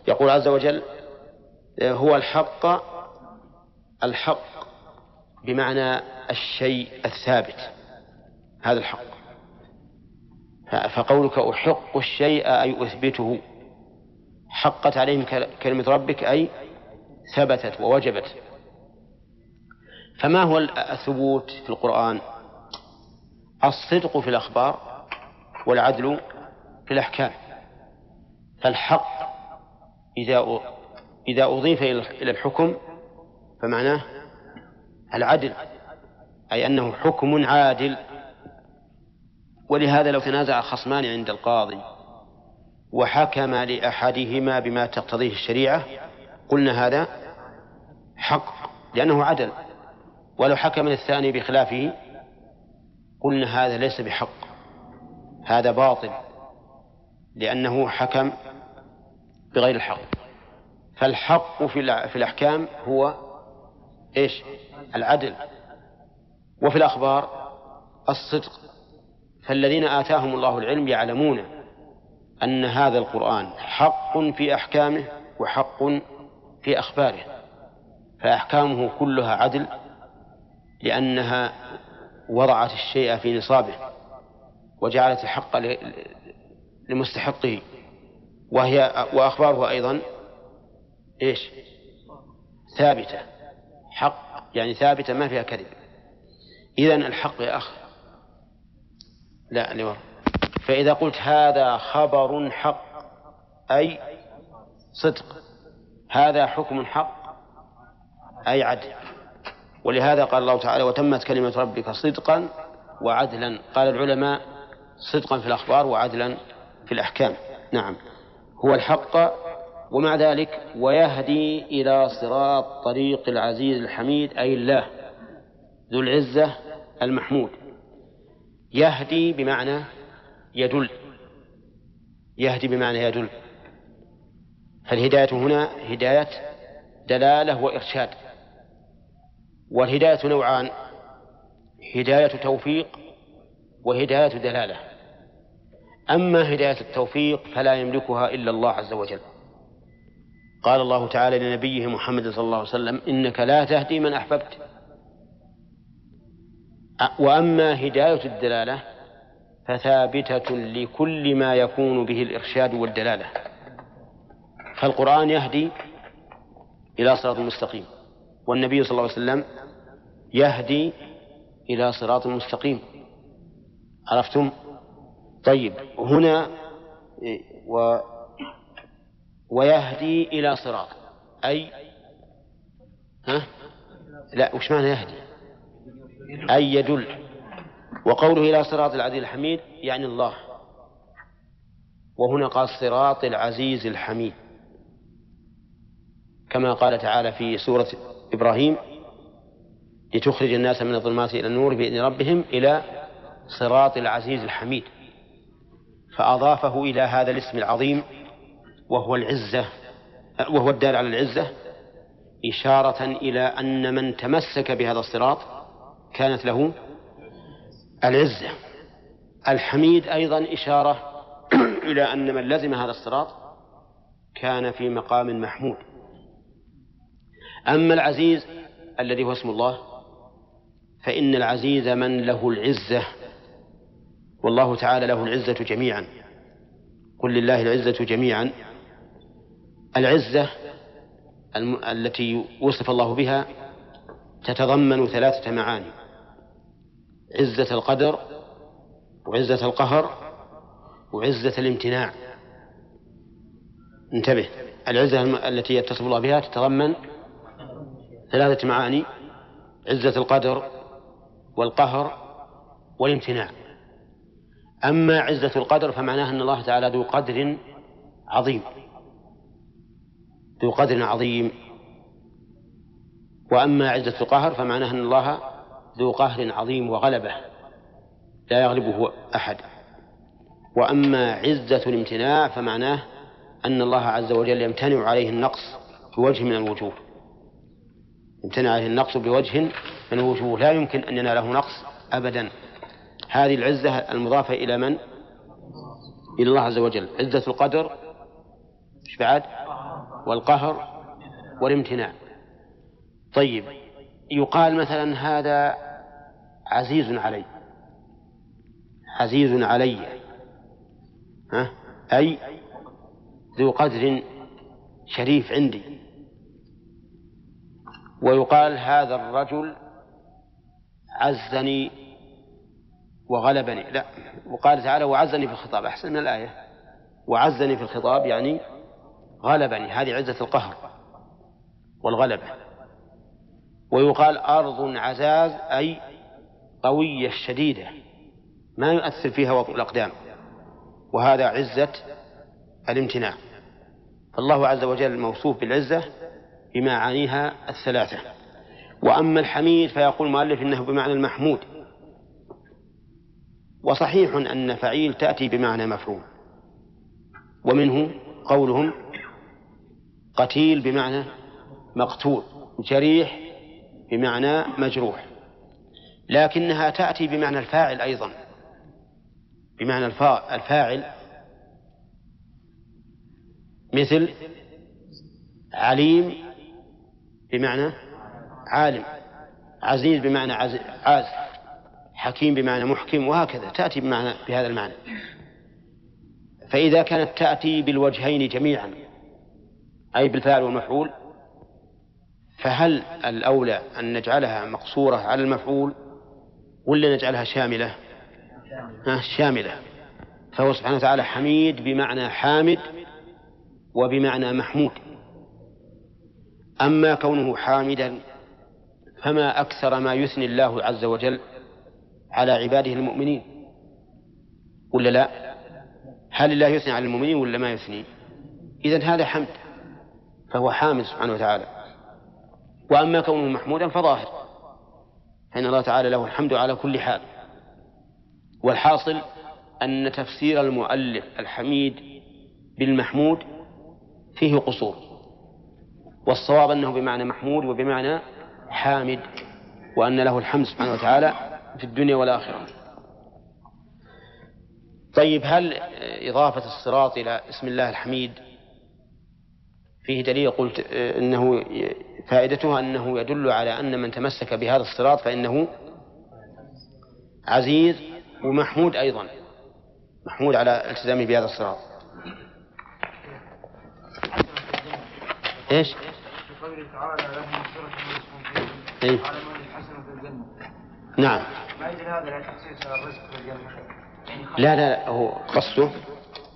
يقول عز وجل هو الحق الحق بمعنى الشيء الثابت. هذا الحق. فقولك أحق الشيء أي أثبته. حقت عليهم كلمة ربك أي ثبتت ووجبت. فما هو الثبوت في القرآن؟ الصدق في الأخبار والعدل في الأحكام. فالحق إذا إذا أضيف إلى الحكم فمعناه العدل أي أنه حكم عادل. ولهذا لو تنازع خصمان عند القاضي وحكم لأحدهما بما تقتضيه الشريعة قلنا هذا حق لأنه عدل. ولو حكم للثاني بخلافه قلنا هذا ليس بحق هذا باطل. لأنه حكم بغير الحق. فالحق في في الأحكام هو إيش؟ العدل. وفي الأخبار الصدق. فالذين آتاهم الله العلم يعلمون أن هذا القرآن حق في أحكامه وحق في أخباره. فأحكامه كلها عدل لأنها وضعت الشيء في نصابه وجعلت الحق لمستحقه. وهي وأخباره أيضا إيش؟ ثابتة. حق يعني ثابتة ما فيها كذب. إذا الحق يا أخ لا لورا فإذا قلت هذا خبر حق أي صدق. هذا حكم حق أي عدل. ولهذا قال الله تعالى وتمت كلمة ربك صدقا وعدلا. قال العلماء صدقا في الأخبار وعدلا في الأحكام. نعم. هو الحق ومع ذلك ويهدي إلى صراط طريق العزيز الحميد أي الله ذو العزة المحمود. يهدي بمعنى يدل. يهدي بمعنى يدل. فالهداية هنا هداية دلالة وإرشاد. والهداية نوعان هداية توفيق وهداية دلالة. أما هداية التوفيق فلا يملكها إلا الله عز وجل. قال الله تعالى لنبيه محمد صلى الله عليه وسلم إنك لا تهدي من أحببت. وأما هداية الدلالة فثابتة لكل ما يكون به الإرشاد والدلالة. فالقرآن يهدي إلى صراط مستقيم والنبي صلى الله عليه وسلم يهدي إلى صراط مستقيم. عرفتم؟ طيب هنا و ويهدي إلى صراط. أي ها؟ لا وش معنى يهدي؟ أي يدل. وقوله إلى صراط العزيز الحميد يعني الله. وهنا قال صراط العزيز الحميد. كما قال تعالى في سورة إبراهيم لتخرج الناس من الظلمات إلى النور بإذن ربهم إلى صراط العزيز الحميد. فأضافه إلى هذا الاسم العظيم وهو العزة وهو الدال على العزة إشارة إلى أن من تمسك بهذا الصراط كانت له العزة. الحميد أيضا إشارة إلى أن من لزم هذا الصراط كان في مقام محمود. أما العزيز الذي هو اسم الله فإن العزيز من له العزة. والله تعالى له العزة جميعا. قل لله العزة جميعا. العزة التي وصف الله بها تتضمن ثلاثة معاني. عزة القدر وعزة القهر وعزة الامتناع. انتبه. العزة التي يتصف الله بها تتضمن ثلاثة معاني عزة القدر والقهر والامتناع. أما عزة القدر فمعناها أن الله تعالى ذو قدر عظيم. ذو قدر عظيم. وأما عزة القهر فمعناها أن الله ذو قهر عظيم وغلبة. لا يغلبه أحد. وأما عزة الامتناع فمعناه أن الله عز وجل يمتنع عليه النقص بوجه من الوجوه. امتنع عليه النقص بوجه من الوجوه. لا يمكن أن يناله نقص أبدا. هذه العزة المضافة إلى من؟ إلى الله عز وجل عزة القدر إيش بعد؟ والقهر والامتناع طيب يقال مثلا هذا عزيز علي عزيز علي ها؟ أي ذو قدر شريف عندي ويقال هذا الرجل عزني وغلبني. لا. وقال تعالى وعزني في الخطاب. أحسن من الآية. وعزني في الخطاب يعني غلبني. هذه عزة القهر والغلبة. ويقال أرض عزاز أي قوية شديدة. ما يؤثر فيها وطء الأقدام. وهذا عزة الامتناع. فالله عز وجل موصوف بالعزة بمعانيها الثلاثة. وأما الحميد فيقول المؤلف إنه بمعنى المحمود. وصحيح أن فعيل تأتي بمعنى مفعول. ومنه قولهم قتيل بمعنى مقتول جريح بمعنى مجروح. لكنها تأتي بمعنى الفاعل أيضا. بمعنى الفاعل مثل عليم بمعنى عالم عزيز بمعنى عاز حكيم بمعنى محكم وهكذا تأتي بمعنى بهذا المعنى. فإذا كانت تأتي بالوجهين جميعا أي بالفاعل والمفعول فهل الأولى أن نجعلها مقصورة على المفعول ولا نجعلها شاملة؟ شاملة. فهو سبحانه وتعالى حميد بمعنى حامد وبمعنى محمود. أما كونه حامدا فما أكثر ما يثني الله عز وجل على عباده المؤمنين. ولا لا؟ هل الله يثني على المؤمنين ولا ما يثني؟ إذا هذا حمد فهو حامد سبحانه وتعالى. وأما كونه محمودا فظاهر فإن الله تعالى له الحمد على كل حال. والحاصل أن تفسير المؤلف الحميد بالمحمود فيه قصور. والصواب أنه بمعنى محمود وبمعنى حامد وأن له الحمد سبحانه وتعالى في الدنيا والآخرة. طيب هل إضافة الصراط إلى اسم الله الحميد فيه دليل؟ قلت إنه فائدتها أنه يدل على أن من تمسك بهذا الصراط فإنه عزيز ومحمود أيضا. محمود على التزامه بهذا الصراط. إيش؟ قوله تعالى لهم مغفرة إيه؟ على من الحسنة في الجنة. نعم. ما هذا لا تخصيص الرزق يعني لا لا هو قصده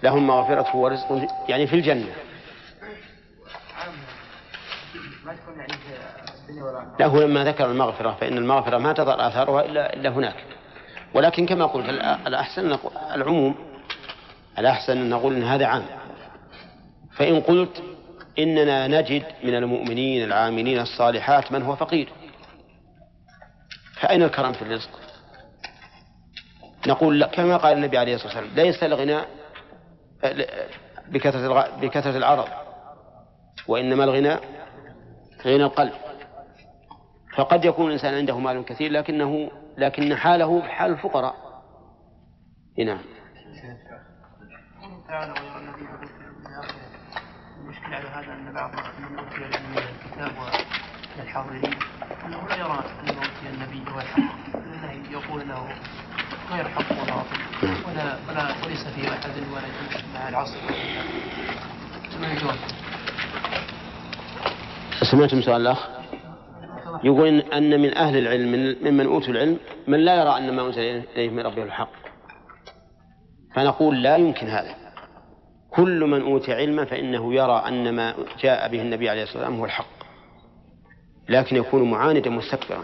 لهم مغفرة ورزق يعني في الجنة. ما تكون يعني لا هو لما ذكر المغفرة فإن المغفرة ما تظهر آثارها إلا إلا هناك. ولكن كما قلت الأحسن العموم الأحسن أن نقول أن هذا عام. فإن قلت إننا نجد من المؤمنين العاملين الصالحات من هو فقير. فأين الكرم في الرزق؟ نقول كما قال النبي عليه الصلاة والسلام ليس الغنى بكثرة بكثرة العرض وإنما الغنى غنى القلب. فقد يكون الإنسان عنده مال كثير لكنه لكن حاله حال الفقراء. نعم. المشكلة على هذا أن بعض من أوتي الكتاب والحاضرين أنه لا يرى أنه أوتي النبي هو الحق لأنه يقول أنه غير حق وباطل ولا ولا وليس في أحد ولا مع العصر. سمعتم سؤال الأخ؟ يقول أن من أهل العلم ممن أوتوا العلم من لا يرى أن ما أنزل إليه من ربه الحق. فنقول لا يمكن هذا. كل من أوتي علما فإنه يرى أن ما جاء به النبي عليه الصلاة والسلام هو الحق. لكن يكون معاندا مستكبرا.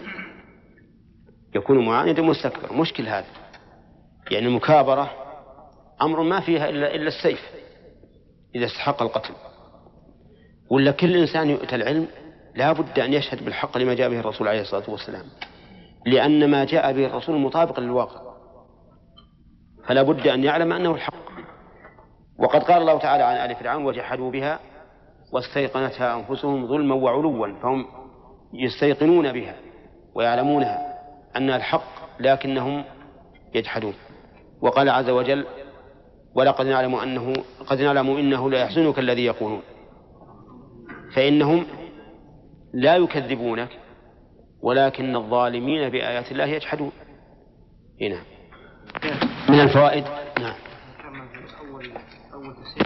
يكون معاندا مستكبرا. مشكل هذا. يعني المكابرة أمر ما فيها إلا إلا السيف إذا استحق القتل. ولا كل إنسان يؤتى العلم لا بد أن يشهد بالحق لما جاء به الرسول عليه الصلاة والسلام لأن ما جاء به الرسول مطابق للواقع. فلا بد أن يعلم أنه الحق. وقد قال الله تعالى عن آل فرعون وجحدوا بها واستيقنتها أنفسهم ظلما وعلوا فهم يستيقنون بها ويعلمونها أنها الحق لكنهم يجحدون. وقال عز وجل ولقد نعلم أنه قد نعلم إنه لا يحزنك الذي يقولون. فإنهم لا يكذبونك ولكن الظالمين بآيات الله يجحدون. هنا من الفوائد؟ نعم.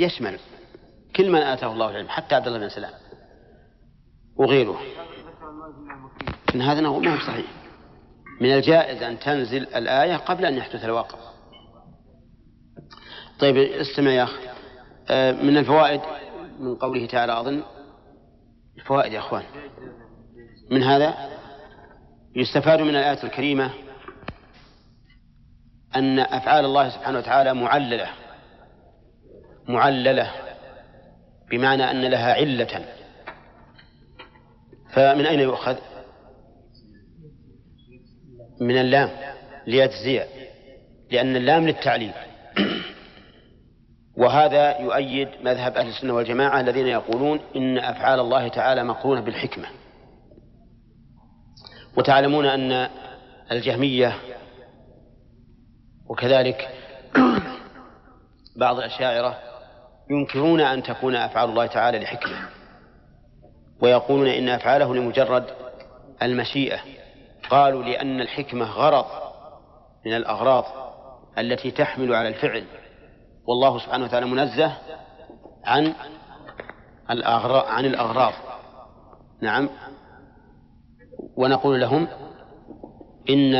يشمل كل من آتاه الله العلم حتى عبد الله بن سلام. وغيره. إن هذا ما هو صحيح. من الجائز أن تنزل الآية قبل أن يحدث الواقع. طيب استمع يا أخي. آه، من الفوائد من قوله تعالى أظن. الفوائد يا أخوان. من هذا يستفاد من الآية الكريمة أن أفعال الله سبحانه وتعالى معللة معللة بمعنى أن لها علة. فمن أين يؤخذ؟ من اللام ليجزي لأن اللام للتعليل. وهذا يؤيد مذهب أهل السنة والجماعة الذين يقولون إن أفعال الله تعالى مقرونة بالحكمة. وتعلمون أن الجهمية وكذلك بعض الأشاعرة ينكرون أن تكون أفعال الله تعالى لحكمة. ويقولون إن أفعاله لمجرد المشيئة. قالوا لأن الحكمة غرض من الأغراض التي تحمل على الفعل. والله سبحانه وتعالى منزه عن الأغراض عن الأغراض. نعم. ونقول لهم إن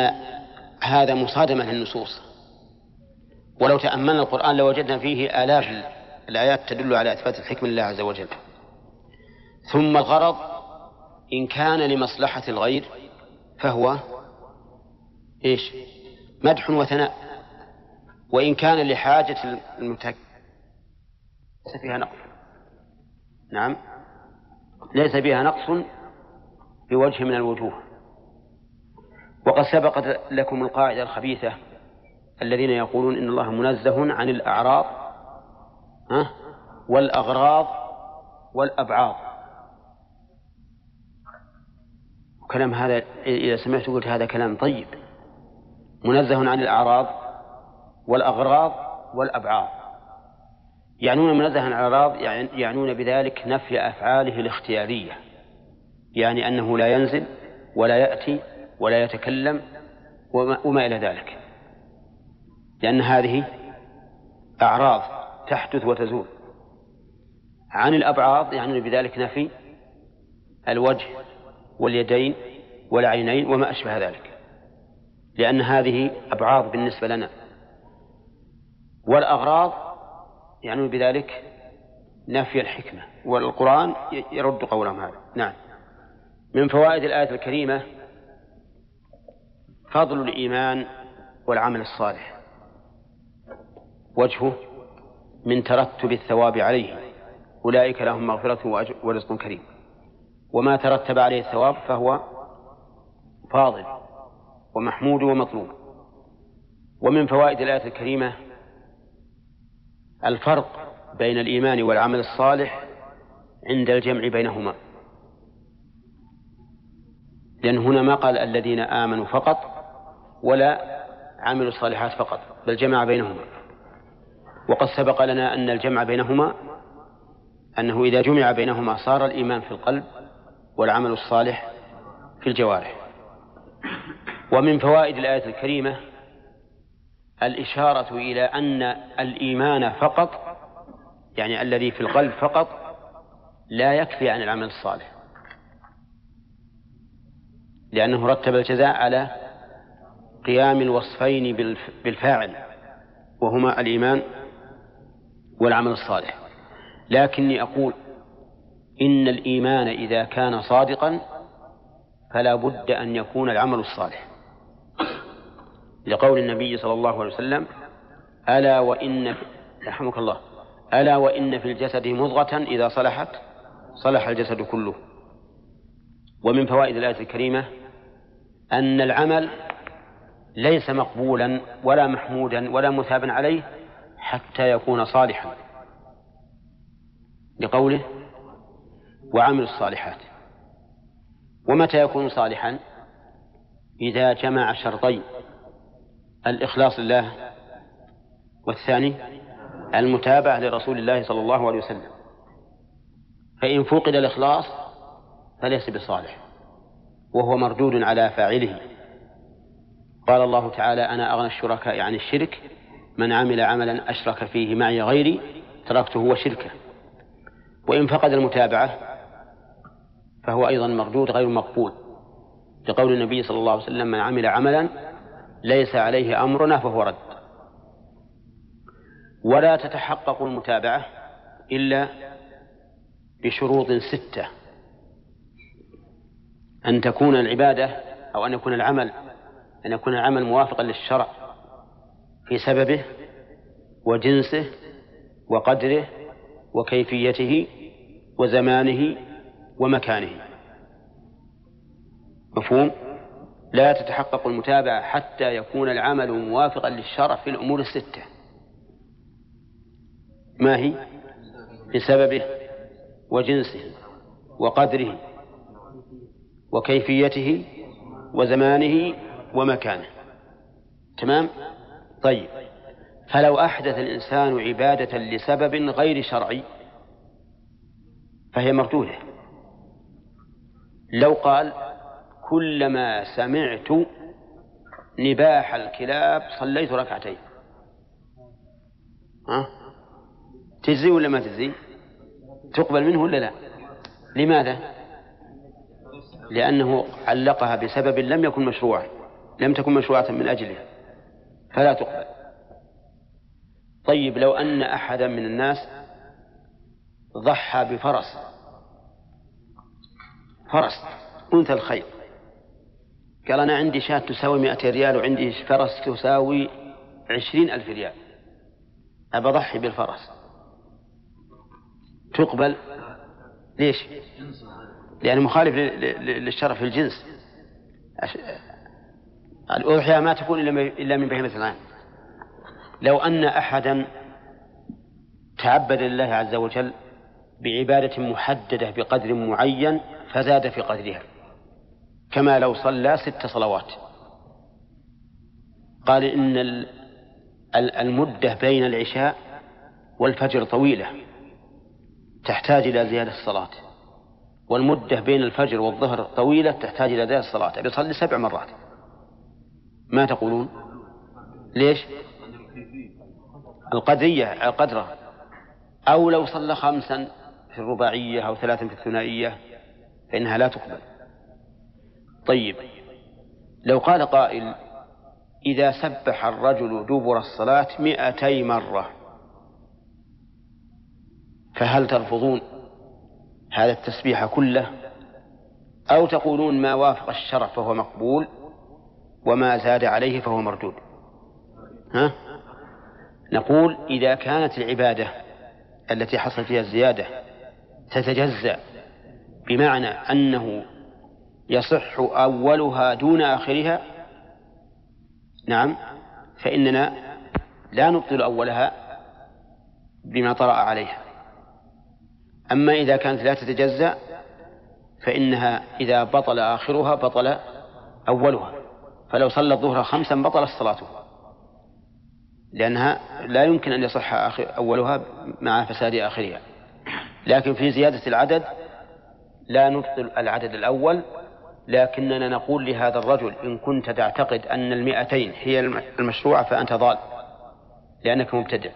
هذا مصادمة للنصوص. ولو تأملنا القرآن لوجدنا فيه آلاف الآيات تدل على إثبات الحكمة لله عز وجل. ثم الغرض إن كان لمصلحة الغير فهو إيش؟ مدح وثناء. وإن كان لحاجة المتك ليس فيها نقص. نعم. ليس فيها نقص بوجه من الوجوه. وقد سبقت لكم القاعدة الخبيثة الذين يقولون إن الله منزه عن الأعراض والأغراض والأبعاض. وكلام هذا إذا سمعت قلت هذا كلام طيب. منزه عن الأعراض والأغراض والأبعاض يعنون منزه عن الأعراض يعنون بذلك نفي أفعاله الاختيارية. يعني أنه لا ينزل ولا يأتي ولا يتكلم وما, وما إلى ذلك. لأن هذه أعراض تحدث وتزول. عن الأبعاض يعنون بذلك نفي الوجه واليدين والعينين وما أشبه ذلك. لأن هذه أبعاض بالنسبة لنا. والأغراض يعني بذلك نفي الحكمة والقرآن يرد قولهم هذا. نعم. من فوائد الآية الكريمة فضل الإيمان والعمل الصالح. وجهه من ترتب الثواب عليه. أولئك لهم مغفرة ورزق كريم. وما ترتب عليه الثواب فهو فاضل ومحمود ومطلوب. ومن فوائد الآية الكريمة الفرق بين الإيمان والعمل الصالح عند الجمع بينهما. لأن هنا ما قال الذين آمنوا فقط ولا عملوا الصالحات فقط بل جمع بينهما. وقد سبق لنا أن الجمع بينهما أنه إذا جمع بينهما صار الإيمان في القلب والعمل الصالح في الجوارح. ومن فوائد الآية الكريمة الإشارة إلى أن الإيمان فقط يعني الذي في القلب فقط لا يكفي عن العمل الصالح. لأنه رتب الجزاء على قيام الوصفين بالفاعل وهما الإيمان والعمل الصالح. لكني أقول إن الإيمان إذا كان صادقا فلا بد أن يكون العمل الصالح. لقول النبي صلى الله عليه وسلم ألا وإن رحمك الله ألا وإن في الجسد مضغة إذا صلحت صلح الجسد كله. ومن فوائد الآية الكريمة أن العمل ليس مقبولا ولا محمودا ولا مثابا عليه حتى يكون صالحا. لقوله وعملوا الصالحات. ومتى يكون صالحا؟ إذا جمع شرطين. الإخلاص لله والثاني المتابعة لرسول الله صلى الله عليه وسلم. فإن فقد الإخلاص فليس بصالح وهو مردود على فاعله. قال الله تعالى أنا أغنى الشركاء عن الشرك من عمل عملا أشرك فيه معي غيري تركته وشركه. وإن فقد المتابعة فهو أيضا مردود غير مقبول لقول النبي صلى الله عليه وسلم من عمل عملا ليس عليه أمرنا فهو رد. ولا تتحقق المتابعة إلا بشروط ستة. أن تكون العبادة أو أن يكون العمل أن يكون العمل موافقا للشرع في سببه وجنسه وقدره وكيفيته وزمانه ومكانه. مفهوم؟ لا تتحقق المتابعة حتى يكون العمل موافقا للشرع في الأمور الستة. ما هي؟ بسببه وجنسه وقدره وكيفيته وزمانه ومكانه. تمام؟ طيب. فلو أحدث الإنسان عبادة لسبب غير شرعي فهي مردودة. لو قال كلما سمعت نباح الكلاب صليت ركعتين. ها؟ تجزي ولا ما تجزي؟ تقبل منه ولا لا؟ لماذا؟ لأنه علقها بسبب لم يكن مشروعا لم تكن مشروعة من أجله فلا تقبل. طيب لو أن أحدا من الناس ضحى بفرس فرس أنثى الخير قال أنا عندي شاة تساوي مئة ريال وعندي فرس تساوي عشرين ألف ريال. أبى أضحي بالفرس. تقبل؟ ليش؟ لأنه مخالف للشرع في الجنس. الأضحية ما تكون إلا من بهيمة الآن لو أن أحدا تعبد لله عز وجل بعبادة محددة بقدر معين فزاد في قدرها. كما لو صلى ست صلوات. قال إن المدة بين العشاء والفجر طويلة تحتاج إلى زيادة الصلاة. والمدة بين الفجر والظهر طويلة تحتاج إلى زيادة الصلاة. بيصلي سبع مرات. ما تقولون؟ ليش؟ القدرية القدرة. أو لو صلى خمسا في الرباعية أو ثلاثا في الثنائية فإنها لا تقبل. طيب لو قال قائل إذا سبح الرجل دبر الصلاة مئتي مرة فهل ترفضون هذا التسبيح كله أو تقولون ما وافق الشرع فهو مقبول وما زاد عليه فهو مردود ها؟ نقول إذا كانت العبادة التي حصل فيها الزيادة تتجزأ بمعنى أنه يصح أولها دون آخرها؟ نعم. فإننا لا نبطل أولها بما طرأ عليها. أما إذا كانت لا تتجزأ فإنها إذا بطل آخرها بطل أولها. فلو صلى الظهر خمسا بطلت صلاته. لأنها لا يمكن أن يصح آخر أولها مع فساد آخرها. لكن في زيادة العدد لا نبطل العدد الأول لكننا نقول لهذا الرجل إن كنت تعتقد أن المئتين هي المشروعة فأنت ضال لأنك مبتدع.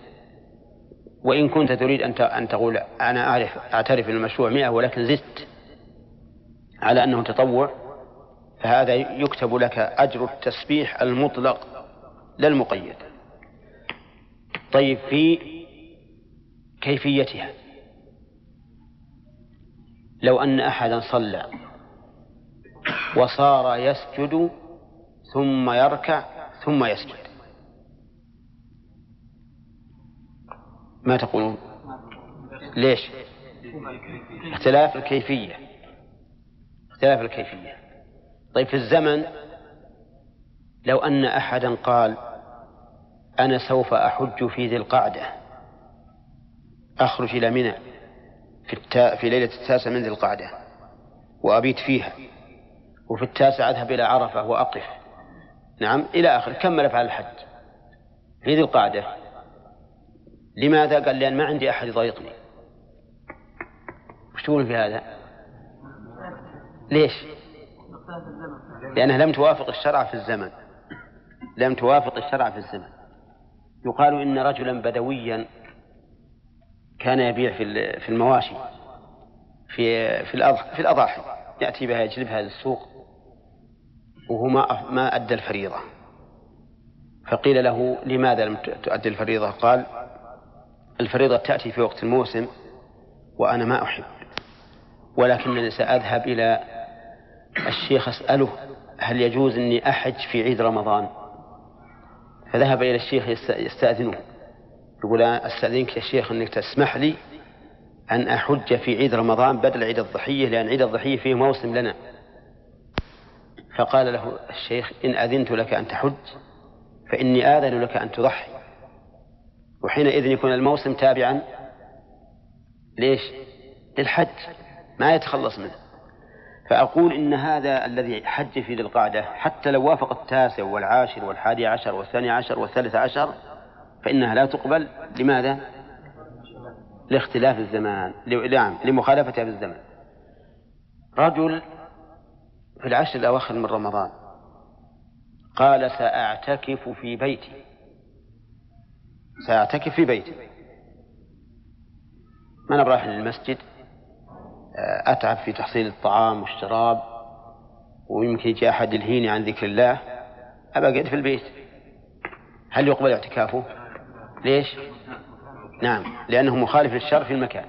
وإن كنت تريد أن أن تقول أنا أعرف أعترف أن المشروع مئة ولكن زدت على أنه تطوع فهذا يكتب لك أجر التسبيح المطلق لا المقيد طيب في كيفيتها؟ لو أن أحدا صلى وصار يسجد ثم يركع ثم يسجد. ما تقولون؟ ليش؟ اختلاف الكيفية. اختلاف الكيفية. طيب في الزمن لو أن أحدا قال أنا سوف أحج في ذي القعدة أخرج إلى منى في, التا... في ليلة التاسع من ذي القعدة وأبيت فيها وفي التاسع أذهب إلى عرفة وأقف. نعم إلى آخر كمل أفعال الحج. في ذي القعدة لماذا؟ قال لأن ما عندي أحد يضايقني. وش تقول في هذا؟ ليش؟ لأنها لم توافق الشرع في الزمن. لم توافق الشرع في الزمن. يقال إن رجلا بدويا كان يبيع في المواشي في في في الأضاحي يأتي بها يجلبها للسوق. وهو ما ما أدى الفريضة. فقيل له لماذا لم تؤدي الفريضة؟ قال الفريضة تأتي في وقت الموسم وأنا ما أحب. ولكنني سأذهب إلى الشيخ أسأله هل يجوز أني أحج في عيد رمضان؟ فذهب إلى الشيخ يستأذنه. يقول أستأذنك يا شيخ أنك تسمح لي أن أحج في عيد رمضان بدل عيد الضحية لأن عيد الضحية فيه موسم لنا. فقال له الشيخ إن أذنت لك أن تحج فإني آذن لك أن تضحي. وحينئذ يكون الموسم تابعا. ليش؟ للحج ما يتخلص منه. فأقول إن هذا الذي حج في ذي القعدة حتى لو وافق التاسع والعاشر والحادي عشر والثاني عشر والثالث عشر فإنها لا تقبل. لماذا؟ لاختلاف الزمان نعم لمخالفتها في الزمن رجل في العشر الأواخر من رمضان. قال سأعتكف في بيتي. سأعتكف في بيتي. ما أنا برايح للمسجد؟ أتعب في تحصيل الطعام والشراب ويمكن يجي أحد يلهيني عن ذكر الله أبقى أقعد في البيت. هل يقبل اعتكافه؟ ليش؟ نعم لأنه مخالف للشرع في المكان.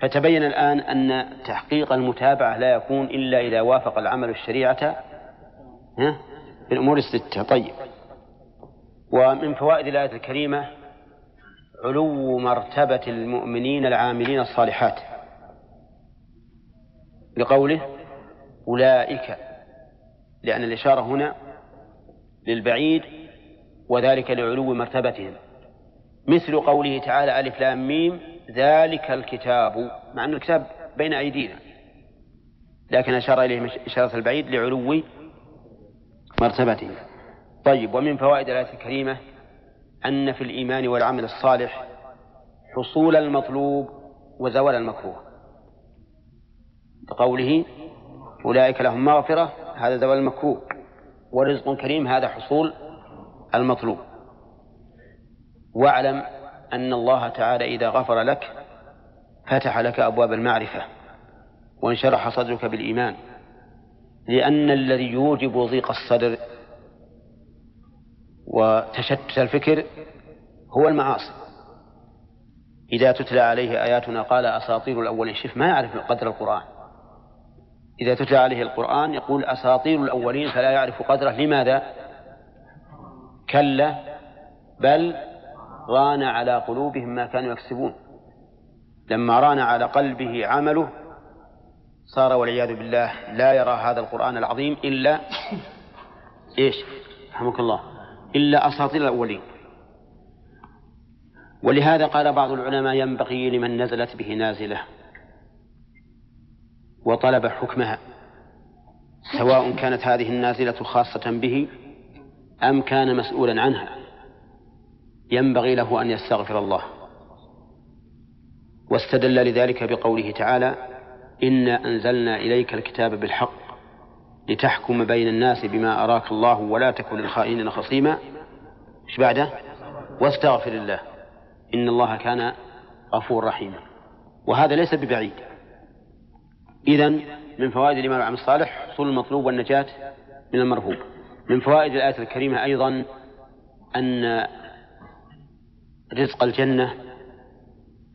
فتبين الآن أن تحقيق المتابعة لا يكون إلا إذا وافق العمل الشريعة في الأمور الستة. طيب. ومن فوائد الآية الكريمة علو مرتبة المؤمنين العاملين الصالحات. لقوله أولئك لأن الإشارة هنا للبعيد وذلك لعلو مرتبتهم. مثل قوله تعالى ألف لام ميم ذلك الكتاب مع أن الكتاب بين أيدينا لكن أشار إليه إشارة البعيد لعلو مرتبته. طيب ومن فوائد الآية الكريمة أن في الإيمان والعمل الصالح حصول المطلوب وزوال المكروه. بقوله أولئك لهم مغفرة هذا زوال المكروه ورزق كريم هذا حصول المطلوب. واعلم أن الله تعالى إذا غفر لك فتح لك أبواب المعرفة وانشرح صدرك بالإيمان لأن الذي يوجب ضيق الصدر وتشتت الفكر هو المعاصي إذا تتلى عليه آياتنا قال أساطير الأولين شف ما يعرف قدر القرآن إذا تتلى عليه القرآن يقول أساطير الأولين فلا يعرف قدره لماذا؟ كلا بل ران على قلوبهم ما كانوا يكسبون. لما ران على قلبه عمله صار والعياذ بالله لا يرى هذا القرآن العظيم إلا إيش؟ رحمك الله. إلا أساطير الأولين. ولهذا قال بعض العلماء ينبغي لمن نزلت به نازلة وطلب حكمها سواء كانت هذه النازلة خاصة به أم كان مسؤولا عنها. ينبغي له أن يستغفر الله. واستدل لذلك بقوله تعالى إنا أنزلنا إليك الكتاب بالحق لتحكم بين الناس بما أراك الله ولا تكن للخائنين خصيما. إيش بعده؟ واستغفر الله. إن الله كان غفور رحيما. وهذا ليس ببعيد. إذا من فوائد الإيمان والعمل الصالح حصول المطلوب والنجاة من المرهوب. من فوائد الآية الكريمة أيضا أن رزق الجنة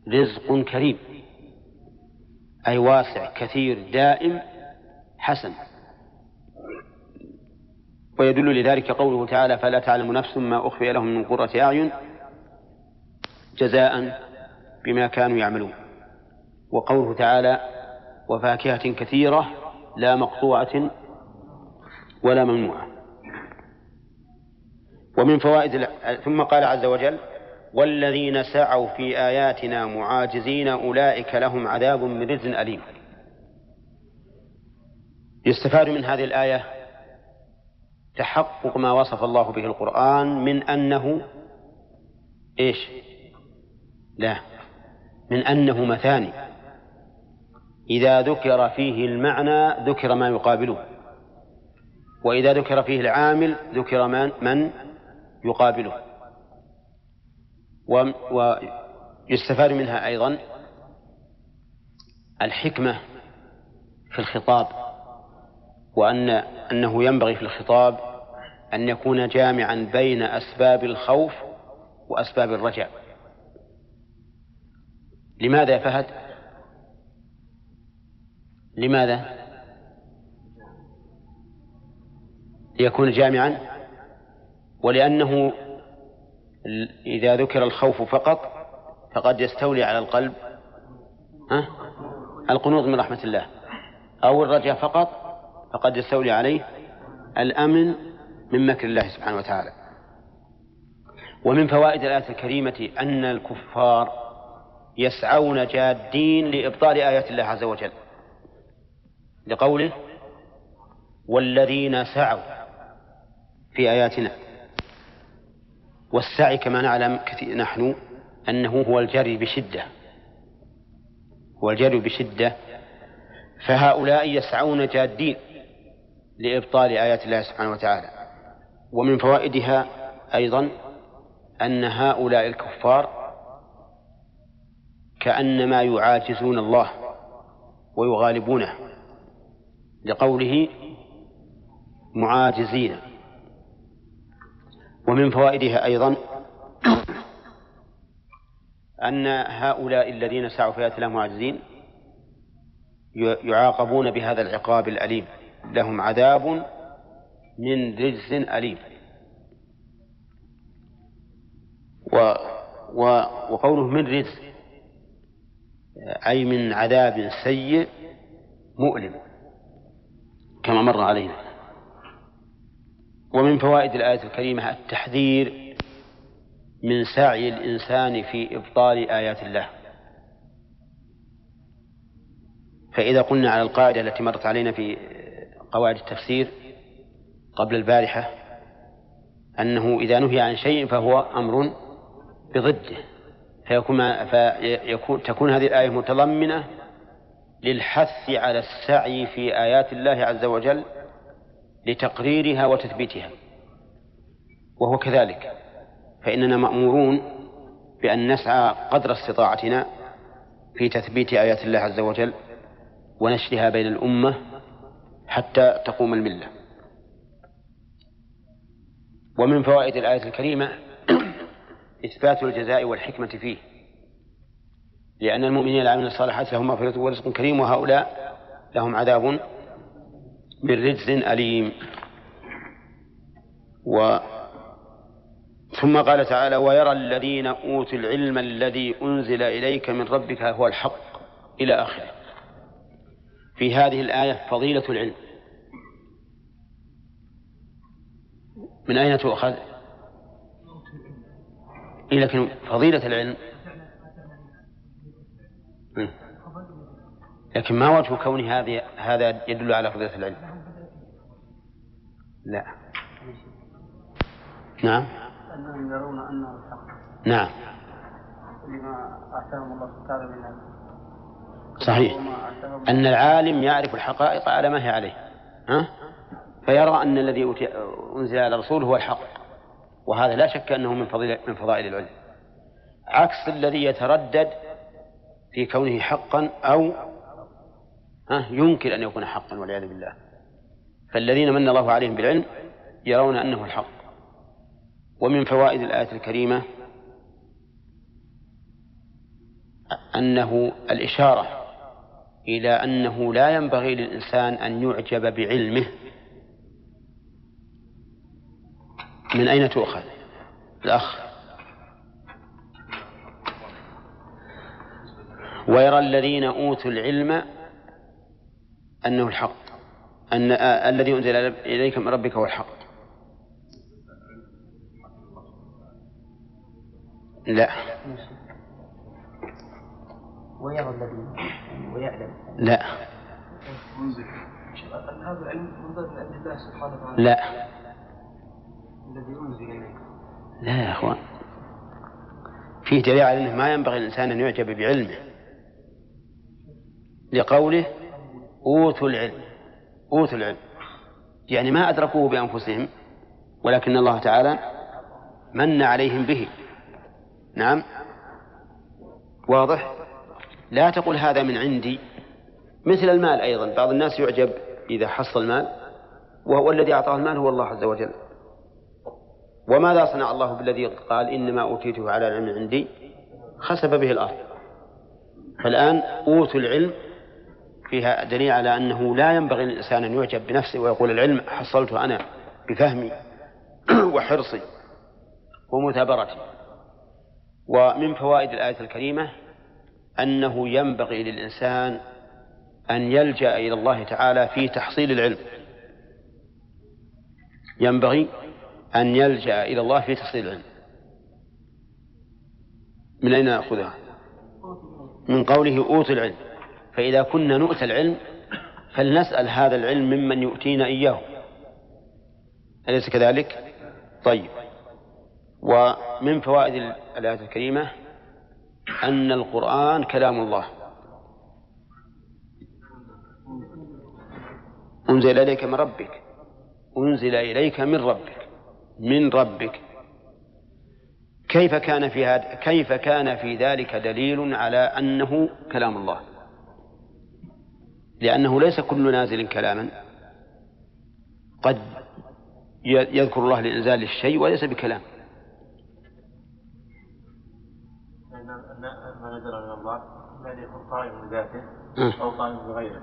رزق كريم أي واسع كثير دائم حسن. ويدل لذلك قوله تعالى فلا تعلم نفس ما أخفي لهم من قرة أعين جزاء بما كانوا يعملون. وقوله تعالى وفاكهة كثيرة لا مقطوعة ولا ممنوعة. ومن فوائد ثم قال عز وجل والذين سعوا في آياتنا معاجزين أولئك لهم عذاب من رجز أليم. يستفاد من هذه الآية تحقق ما وصف الله به القرآن من أنه إيش؟ لا من أنه مثاني. إذا ذكر فيه المعنى ذكر ما يقابله. وإذا ذكر فيه العامل ذكر من, من يقابله. ويستفاد منها أيضا الحكمة في الخطاب وأن أنه ينبغي في الخطاب أن يكون جامعا بين أسباب الخوف وأسباب الرجاء لماذا يا فهد؟ لماذا؟ ليكون جامعا ولأنه إذا ذكر الخوف فقط فقد يستولي على القلب ها؟ القنوط من رحمة الله. أو الرجاء فقط فقد يستولي عليه الأمن من مكر الله سبحانه وتعالى. ومن فوائد الآية الكريمة أن الكفار يسعون جادين لإبطال آيات الله عز وجل. لقوله والذين سعوا في آياتنا. والسعي كما نعلم كثير نحن أنه هو الجري بشدة هو الجري بشدة. فهؤلاء يسعون جادين لإبطال آيات الله سبحانه وتعالى. ومن فوائدها أيضا أن هؤلاء الكفار كأنما يعاجزون الله ويغالبونه لقوله معاجزين. ومن فوائدها أيضا أن هؤلاء الذين سعوا في آيات الله معجزين يعاقبون بهذا العقاب الأليم. لهم عذاب من رجز أليم. و و وقوله من رجز أي من عذاب سيء مؤلم كما مر علينا. ومن فوائد الآية الكريمة التحذير من سعي الإنسان في إبطال آيات الله. فإذا قلنا على القاعدة التي مرت علينا في قواعد التفسير قبل البارحة أنه إذا نهي عن شيء فهو أمر بضده. فيكون فيكون تكون هذه الآية متضمنة للحث على السعي في آيات الله عز وجل لتقريرها وتثبيتها. وهو كذلك. فإننا مأمورون بأن نسعى قدر استطاعتنا في تثبيت آيات الله عز وجل ونشرها بين الأمة حتى تقوم الملة. ومن فوائد الآية الكريمة إثبات الجزاء والحكمة فيه. لأن المؤمنين العاملين الصالحات لهم مغفرة ورزق كريم وهؤلاء لهم عذاب من رجز أليم. و ثم قال تعالى ويرى الذين أوتوا العلم الذي أنزل إليك من ربك هو الحق إلى آخره. في هذه الآية فضيلة العلم. من أين تؤخذ؟ إيه لكن فضيلة العلم. لكن ما وجه كون هذه هذا يدل على فضيلة العلم؟ لا. نعم. أنهم يرون أنه الحق. نعم. لما آتاهم الله تعالى من صحيح. أن العالم يعرف الحقائق على ما هي عليه. ها؟ فيرى أن الذي أنزل على الرسول هو الحق. وهذا لا شك أنه من فضيلة من فضائل العلم. عكس الذي يتردد في كونه حقا أو ها؟ ينكر أن يكون حقا والعياذ بالله. فالذين من الله عليهم بالعلم يرون أنه الحق. ومن فوائد الآية الكريمة أنه الإشارة إلى أنه لا ينبغي للإنسان أن يعجب بعلمه. من أين تؤخذ؟ الأخ. ويرى الذين أوتوا العلم أنه الحق. أن آه الذي أنزل إليك من ربك هو الحق. لا. ويرى الذين ويعلم. لا. أن هذا العلم منزل من عند الله سبحانه وتعالى لا. الذي أنزل إليك لا يا أخوان. فيه دليل على أنه ما ينبغي الإنسان أن يعجب بعلمه. لقوله أوتوا العلم. اوتوا العلم. يعني ما أدركوه بأنفسهم ولكن الله تعالى من عليهم به. نعم. واضح؟ لا تقل هذا من عندي. مثل المال أيضا. بعض الناس يعجب إذا حصل مال وهو الذي أعطاه المال هو الله عز وجل. وماذا صنع الله بالذي قال إنما أوتيته على علم عندي؟ خسف به الأرض. فالآن أوتوا العلم فيها دليل على أنه لا ينبغي للإنسان أن يعجب بنفسه ويقول العلم حصلته أنا بفهمي وحرصي ومثابرتي. ومن فوائد الآية الكريمة أنه ينبغي للإنسان أن يلجأ إلى الله تعالى في تحصيل العلم. ينبغي أن يلجأ إلى الله في تحصيل العلم. من أين نأخذها؟ من قوله أوتوا العلم. فإذا كنا نؤتى العلم فلنسأل هذا العلم ممن يؤتينا إياه. أليس كذلك؟ طيب. ومن فوائد الآية الكريمة أن القرآن كلام الله. أنزل إليك من ربك. أنزل إليك من ربك. من ربك. كيف كان في هذا كيف كان في ذلك دليل على أنه كلام الله؟ لأنه ليس كل نازل كلاما. قد يذكر الله لإنزال الشيء وليس بكلام. ما نزل من الله أن يكون قائم بذاته أو قائم بغيره.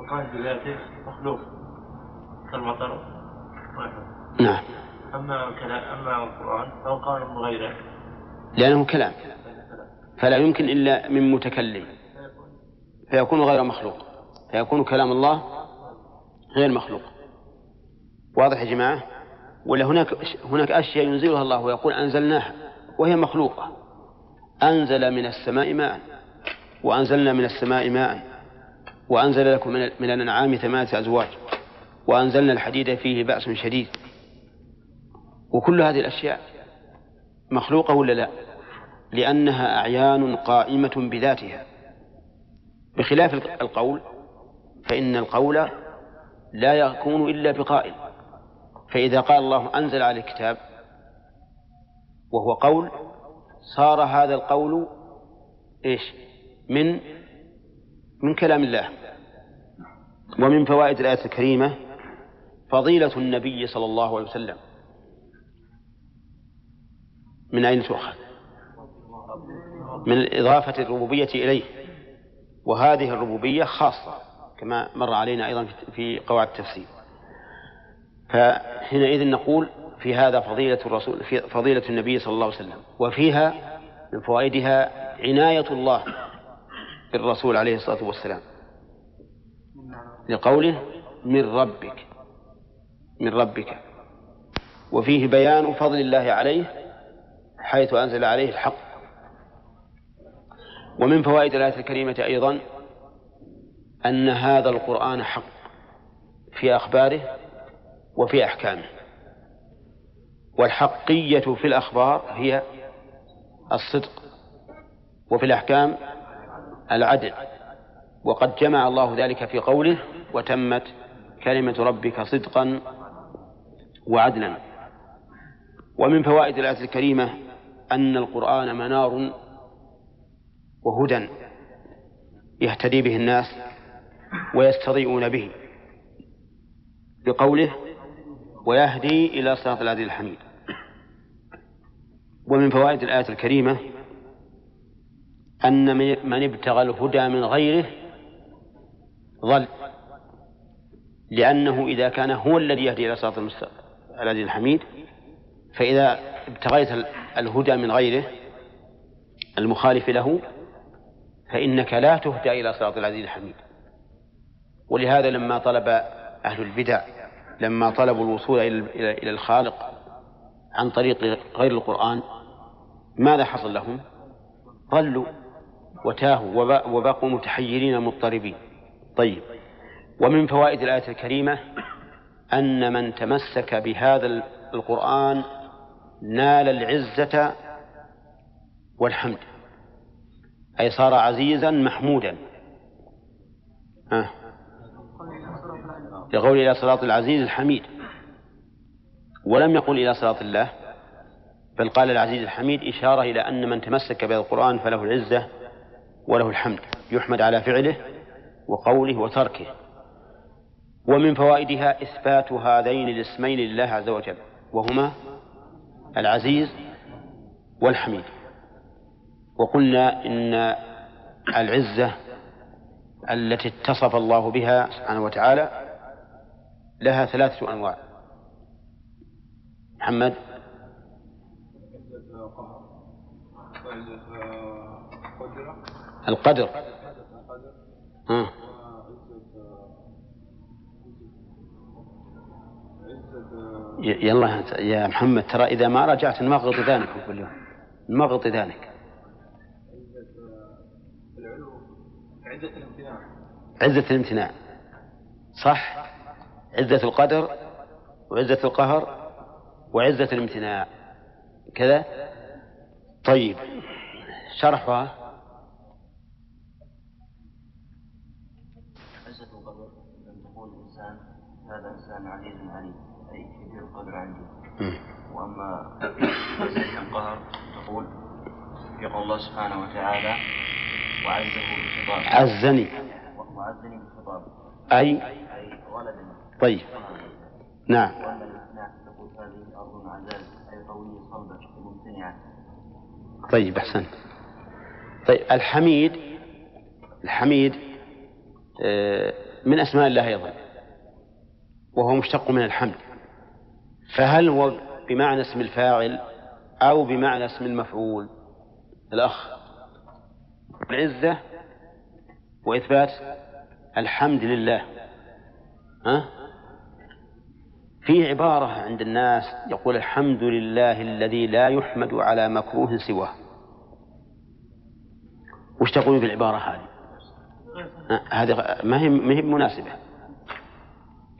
وقائم بذاته مخلوق كالمطر نعم. أما أما القرآن فهو قائم بغيره. لأنه كلام. فلا يمكن إلا من متكلم. فيكون غير مخلوق. فيكون كلام الله غير مخلوق. واضح يا جماعة؟ ولا هناك هناك أشياء ينزلها الله ويقول أنزلناها وهي مخلوقة. أنزل من السماء ماء وأنزلنا من السماء ماء وأنزل لكم من الأنعام ثمانية أزواج وأنزلنا الحديد فيه بأس شديد. وكل هذه الأشياء مخلوقة ولا لا؟ لأنها أعيان قائمة بذاتها. بخلاف القول فإن القول لا يكون إلا بقائل. فإذا قال الله أنزل على الكتاب وهو قول صار هذا القول إيش؟ من من كلام الله. ومن فوائد الآية الكريمة فضيلة النبي صلى الله عليه وسلم. من أين تؤخذ؟ من إضافة الربوبية إليه. وهذه الربوبية خاصة. كما مر علينا أيضا في قواعد التفسير. فحينئذ نقول في هذا فضيلة الرسول في فضيلة النبي صلى الله عليه وسلم وفيها من فوائدها عناية الله بالرسول عليه الصلاة والسلام لقوله من ربك من ربك. وفيه بيان فضل الله عليه حيث أنزل عليه الحق. ومن فوائد الآية الكريمة أيضا أن هذا القرآن حق في أخباره وفي أحكامه. والحقية في الأخبار هي الصدق وفي الأحكام العدل. وقد جمع الله ذلك في قوله وتمت كلمة ربك صدقا وعدلا ومن فوائد الآية الكريمة أن القرآن منار وهدى يهتدي به الناس ويستضيئون به. بقوله ويهدي إلى صراط العزيز الحميد. ومن فوائد الآية الكريمة أن من ابتغى الهدى من غيره ضل لأنه إذا كان هو الذي يهدي إلى صراط العزيز الحميد فإذا ابتغيت الهدى من غيره المخالف له فإنك لا تهدى إلى صراط العزيز الحميد. ولهذا لما طلب أهل البدع لما طلبوا الوصول إلى الخالق عن طريق غير القرآن ماذا حصل لهم؟ ضلوا وتاهوا وبقوا متحيرين مضطربين طيب ومن فوائد الآية الكريمة أن من تمسك بهذا القرآن نال العزة والحمد أي صار عزيزا محمودا آه. يقول إلى صراط العزيز الحميد. ولم يقل إلى صراط الله بل قال العزيز الحميد إشارة إلى أن من تمسك بهذا القرآن فله العزة وله الحمد يحمد على فعله وقوله وتركه. ومن فوائدها إثبات هذين الاسمين لله عز وجل وهما العزيز والحميد. وقلنا إن العزة التي اتصف الله بها سبحانه وتعالى لها ثلاثة أنواع. محمد؟ القدر. ها. يلا يا محمد ترى إذا ما رجعت نمغط ذانك كل يوم نمغط ذانك عزة الامتناع. عزة الامتناع. صح؟ عزة القدر وعزة القهر وعزة الامتناع. كذا؟ طيب. شرحها. عزة القدر أن تقول الإنسان هذا إنسان عزيز عليم أي كبير القدر عندي. وأما عزة القهر تقول يقول الله سبحانه وتعالى وعزه بالخطاب عزني وعزني بالخطاب أي طيب. نعم. طيب أحسنت. طيب الحميد الحميد آه، من أسماء الله أيضا وهو مشتق من الحمد. فهل هو بمعنى اسم الفاعل أو بمعنى اسم المفعول؟ الأخ. العزة وإثبات الحمد لله. ها؟ في عبارة عند الناس يقول الحمد لله الذي لا يحمد على مكروه سواه. وش تقول في العبارة هذه؟ هذه ما هي ما هي مناسبة.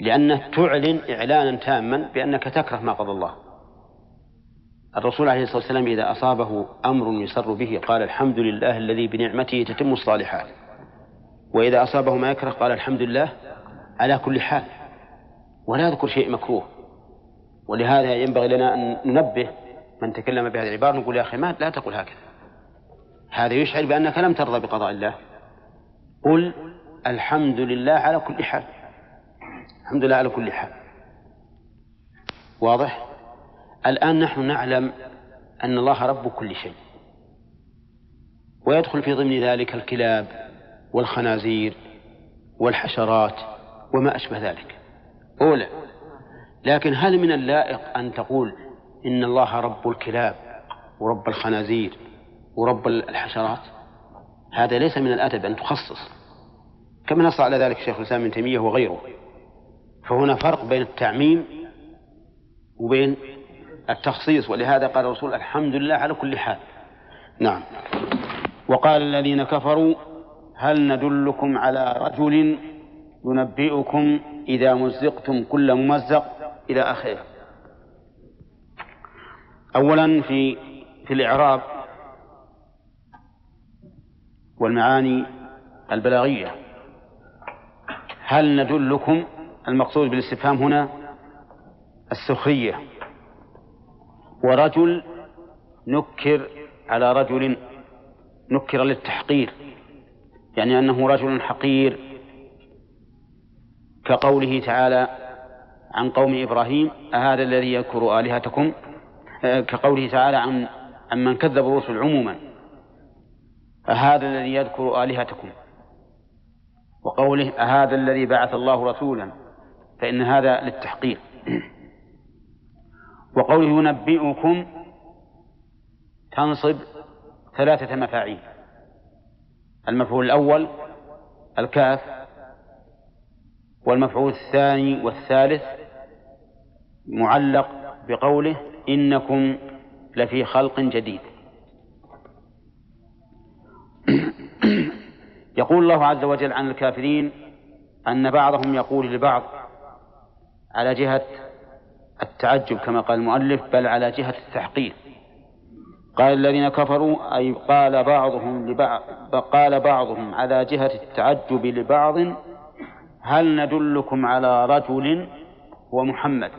لأنه تعلن إعلانا تاما بأنك تكره ما قضى الله. الرسول عليه الصلاة والسلام إذا أصابه أمر يسر به قال الحمد لله الذي بنعمته تتم الصالحات. وإذا أصابه ما يكره قال الحمد لله على كل حال. ولا يذكر شيء مكروه. ولهذا ينبغي لنا أن ننبه من تكلم بهذه العبارة نقول يا أخي ما لا تقول هكذا. هذا يشعر بأنك لم ترضى بقضاء الله. قل الحمد لله على كل حال. الحمد لله على كل حال. واضح؟ الآن نحن نعلم أن الله رب كل شيء. ويدخل في ضمن ذلك الكلاب والخنازير والحشرات وما أشبه ذلك. أولى. لكن هل من اللائق أن تقول إن الله رب الكلاب ورب الخنازير ورب الحشرات؟ هذا ليس من الأدب أن تخصص. كما نص على ذلك شيخ الإسلام ابن تيمية وغيره. فهنا فرق بين التعميم وبين التخصيص ولهذا قال الرسول الحمد لله على كل حال. نعم. وقال الذين كفروا هل ندلكم على رجل ينبئكم إذا مزقتم كل ممزق إلى آخره. أولا في في الإعراب والمعاني البلاغية. هل ندلكم؟ المقصود بالاستفهام هنا السخرية. ورجل نكر على رجل نكر للتحقير يعني أنه رجل حقير كقوله تعالى عن قوم إبراهيم أهذا الذي يذكر آلهتكم؟ آه، كقوله تعالى عن من كذب الرسل عموما. أهذا الذي يذكر آلهتكم؟ وقوله أهذا الذي بعث الله رسولا. فإن هذا للتحقير وقوله ينبئكم تنصب ثلاثة مفاعيل. المفعول الأول الكاف والمفعول الثاني والثالث معلق بقوله إنكم لفي خلق جديد. يقول الله عز وجل عن الكافرين أن بعضهم يقول لبعض على جهة التعجب كما قال المؤلف بل على جهة التحقير. قال الذين كفروا أي قال بعضهم لبعض قال بعضهم على جهة التعجب لبعض هل ندلكم على رجل هو محمد؟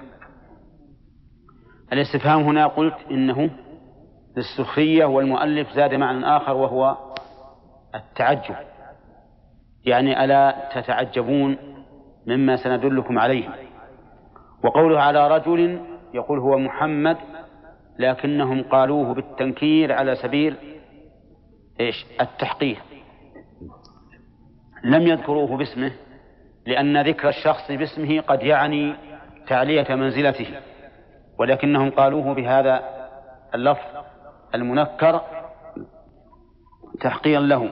الاستفهام هنا قلت إنه للسخرية والمؤلف زاد معنى آخر وهو التعجب. يعني ألا تتعجبون مما سندلكم عليه. وقوله على رجل يقول هو محمد لكنهم قالوه بالتنكير على سبيل إيش؟ التحقير لم يذكروه باسمه. لأن ذكر الشخص باسمه قد يعني تعلية منزلته ولكنهم قالوه بهذا اللفظ المنكر تحقيرا له.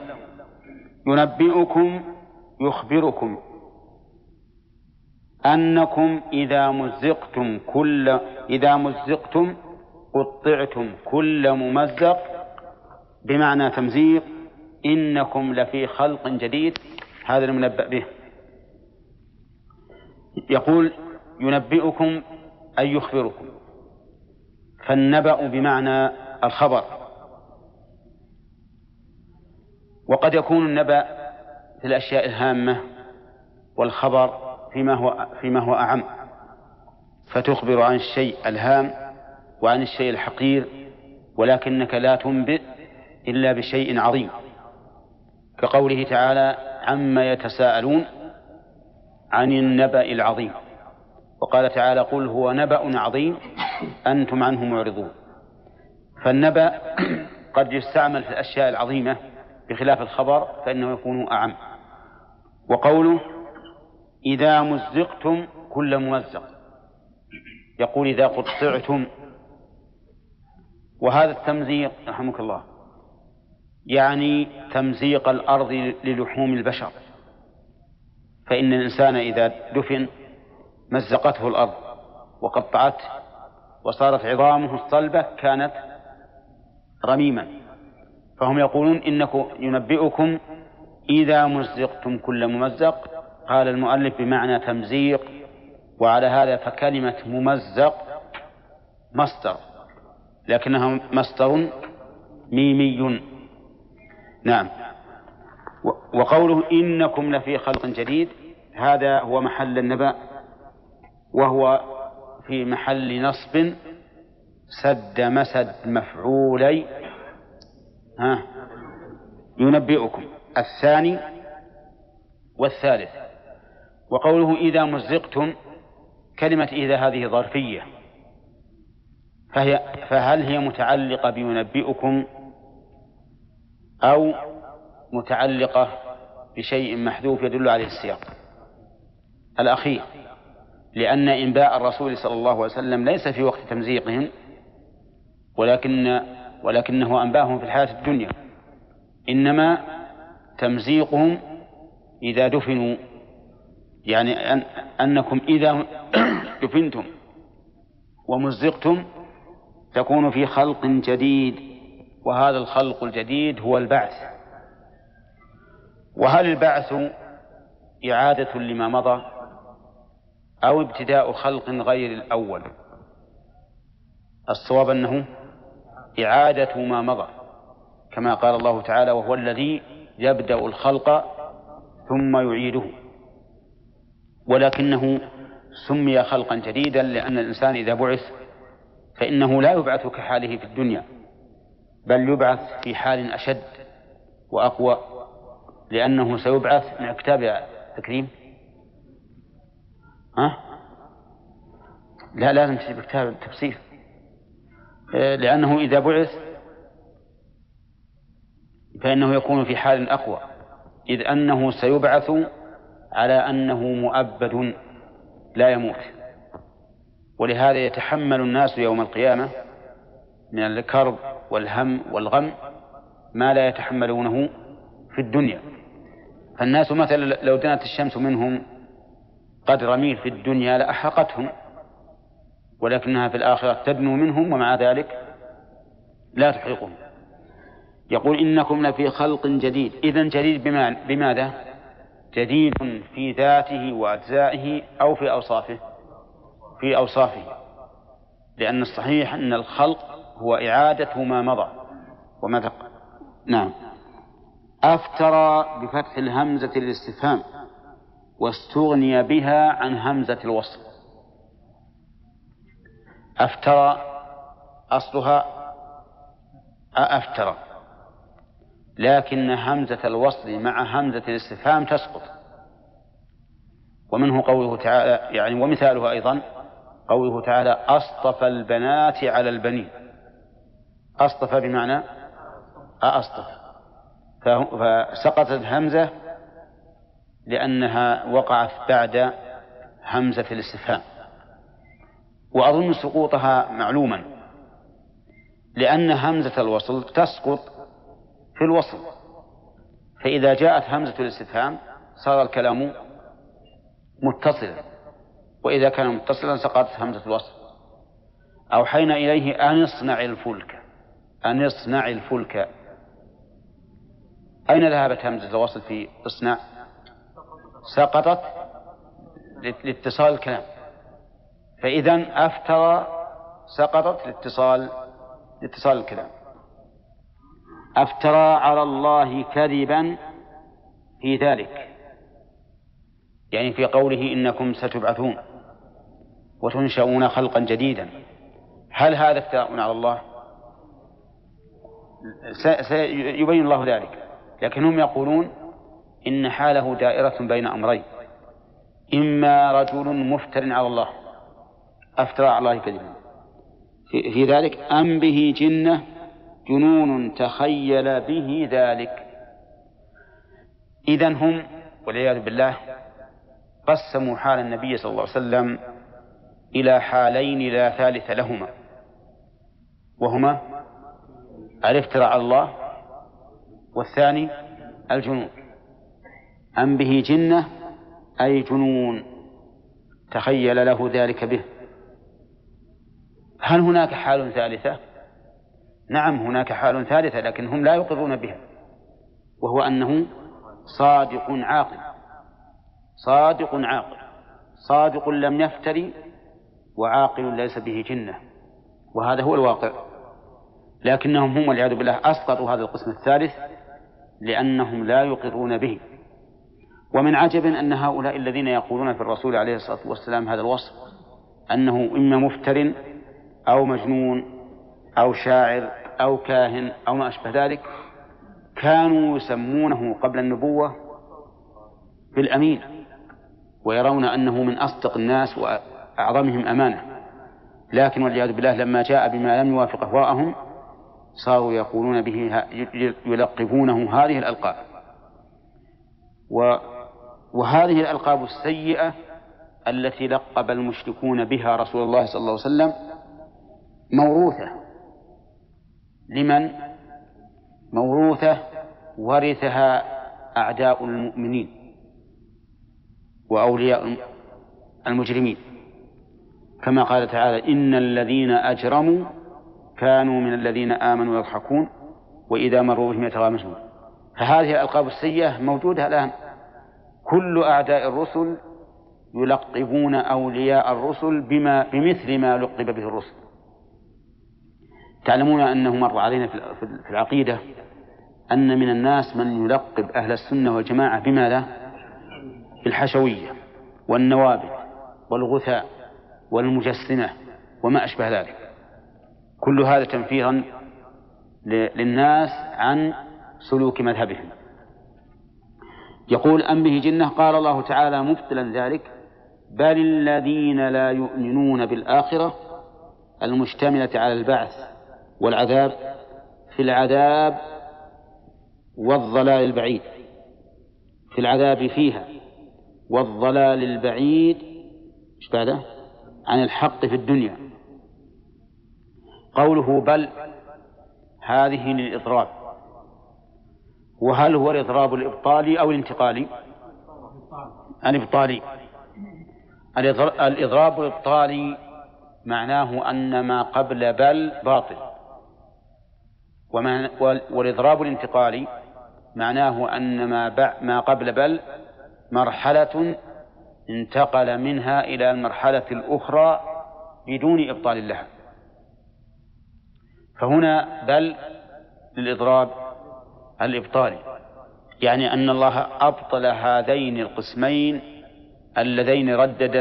ينبئكم يخبركم أنكم إذا مزقتم كل إذا مزقتم قطعتم كل ممزق بمعنى تمزيق إنكم لفي خلق جديد هذا المنبأ به. يقول ينبئكم أي يخبركم. فالنبأ بمعنى الخبر. وقد يكون النبأ في الأشياء الهامة والخبر فيما هو فيما هو أعم. فتخبر عن الشيء الهام وعن الشيء الحقير ولكنك لا تنبئ إلا بشيء عظيم. كقوله تعالى عما يتساءلون عن النبأ العظيم. وقال تعالى قل هو نبأ عظيم أنتم عنه معرضون. فالنبأ قد يستعمل في الأشياء العظيمة بخلاف الخبر فإنه يكون أعم. وقوله إذا مزقتم كل ممزق. يقول إذا قطعتم. وهذا التمزيق رحمك الله يعني تمزيق الأرض للحوم البشر. فإن الإنسان إذا دفن مزقته الأرض وقطعته وصارت عظامه الصلبة كانت رميما. فهم يقولون إنكم ينبئكم إذا مزقتم كل ممزق. قال المؤلف بمعنى تمزيق وعلى هذا فكلمة ممزق مصدر لكنها مصدر ميمي. نعم. وقوله إنكم لفي خلق جديد هذا هو محل النبأ وهو في محل نصب سد مسد مفعولي. ها ينبئكم. الثاني والثالث. وقوله إذا مزقتم كلمة إذا هذه ظرفية. فهي فهل هي متعلقة بينبئكم أو متعلقة بشيء محذوف يدل عليه السياق؟ الأخير لأن إنباء الرسول صلى الله عليه وسلم ليس في وقت تمزيقهم ولكن ولكنه أنباهم في الحياة الدنيا. إنما تمزيقهم إذا دفنوا يعني أن أنكم إذا دفنتم ومزقتم تكون في خلق جديد وهذا الخلق الجديد هو البعث. وهل البعث إعادة لما مضى؟ أو ابتداء خلق غير الأول. الصواب أنه إعادة ما مضى كما قال الله تعالى وهو الذي يبدأ الخلق ثم يعيده. ولكنه سمي خلقا جديدا لأن الإنسان إذا بعث فإنه لا يبعث كحاله في الدنيا بل يبعث في حال أشد وأقوى لأنه سيبعث من كتاب تكريم ها؟ لا لازم تجيب كتاب التفسير لأنه إذا بعث فإنه يكون في حال أقوى إذ أنه سيبعث على أنه مؤبد لا يموت. ولهذا يتحمل الناس يوم القيامة من الكرب والهم والغم ما لا يتحملونه في الدنيا. فالناس مثلا لو دنت الشمس منهم قدر ميل في الدنيا لأحرقتهم ولكنها في الآخرة تدنو منهم ومع ذلك لا تحرقهم. يقول إنكم لفي خلق جديد. إذا جديد بما بماذا؟ جديد في ذاته وأجزائه أو في أوصافه. في أوصافه. لأن الصحيح أن الخلق هو إعادة ما مضى وما. نعم. أفترى بفتح الهمزة الاستفهام واستغني بها عن همزة الوصل. أفترى أصلها؟ أفترى. لكن همزة الوصل مع همزة الاستفهام تسقط. ومنه قوله تعالى يعني ومثالها أيضا قوله تعالى أصطفى البنات على البنين. أصطفى بمعنى أصطفى. فسقطت الهمزة لأنها وقعت بعد همزة الاستفهام. وأظن سقوطها معلوما لأن همزة الوصل تسقط في الوصل. فإذا جاءت همزة الاستفهام صار الكلام متصلا. وإذا كان متصلا سقطت همزة الوصل. أوحينا إليه أن اصنع الفلك. أن اصنع الفلك. أين ذهبت همزة الوصل في اصنع سقطت لاتصال الكلام. فإذا أفترى سقطت لاتصال لاتصال الكلام. أفترى على الله كذبا في ذلك. يعني في قوله إنكم ستبعثون وتنشؤون خلقا جديدا. هل هذا افتراء على الله؟ سيبين الله ذلك. لكن هم يقولون إن حاله دائرة بين أمرين. إما رجل مفتر على الله أفترى على الله كذبا. في, في ذلك أم به جنة جنون تخيل به ذلك. إذا هم والعياذ بالله قسموا حال النبي صلى الله عليه وسلم إلى حالين لا ثالث لهما. وهما الافتراء على الله والثاني الجنون. أم به جنة أي جنون؟ تخيل له ذلك به. هل هناك حال ثالثة؟ نعم هناك حال ثالثة لكن هم لا يقرون بها وهو أنه صادق عاقل. صادق عاقل. صادق لم يفتري وعاقل ليس به جنة وهذا هو الواقع. لكنهم هم والعياذ بالله أسقطوا هذا القسم الثالث لأنهم لا يقرون به. ومن عجب أن هؤلاء الذين يقولون في الرسول عليه الصلاة والسلام هذا الوصف أنه إما مفتر أو مجنون أو شاعر أو كاهن أو ما أشبه ذلك كانوا يسمونه قبل النبوة بالأمين ويرون أنه من أصدق الناس وأعظمهم أمانة. لكن والعياذ بالله لما جاء بما لم يوافق أهواءهم صاروا يقولون به يلقبونه هذه الألقاب. و وهذه الألقاب السيئة التي لقب المشركون بها رسول الله صلى الله عليه وسلم موروثة. لمن؟ موروثة ورثها أعداء المؤمنين وأولياء المجرمين. كما قال تعالى إن الذين أجرموا كانوا من الذين آمنوا يضحكون وإذا مروا بهم يتغامزون. فهذه الألقاب السيئة موجودة الآن. كل أعداء الرسل يلقبون أولياء الرسل بما بمثل ما لقب به الرسل. تعلمون أنه مر علينا في العقيدة أن من الناس من يلقب أهل السنة والجماعة بماذا؟ بالحشوية والنوابت والغثاء والمجسمة وما أشبه ذلك. كل هذا تنفيرا للناس عن سلوك مذهبهم. يقول أم به جنة؟ قال الله تعالى مبطلا ذلك. بل الذين لا يؤمنون بالآخرة المشتملة على البعث والعذاب في العذاب والضلال البعيد في العذاب فيها والضلال البعيد إيش بعده؟ عن الحق في الدنيا. قوله بل هذه للإضراب. وهل هو الإضراب الإبطالي أو الانتقالي؟ الإبطالي. الإضراب الإبطالي معناه أن ما قبل بل باطل. والإضراب الانتقالي معناه أن ما ما قبل بل مرحلة انتقل منها إلى المرحلة الأخرى بدون إبطال لها فهنا بل للإضراب الإبطالي يعني أن الله أبطل هذين القسمين اللذين ردد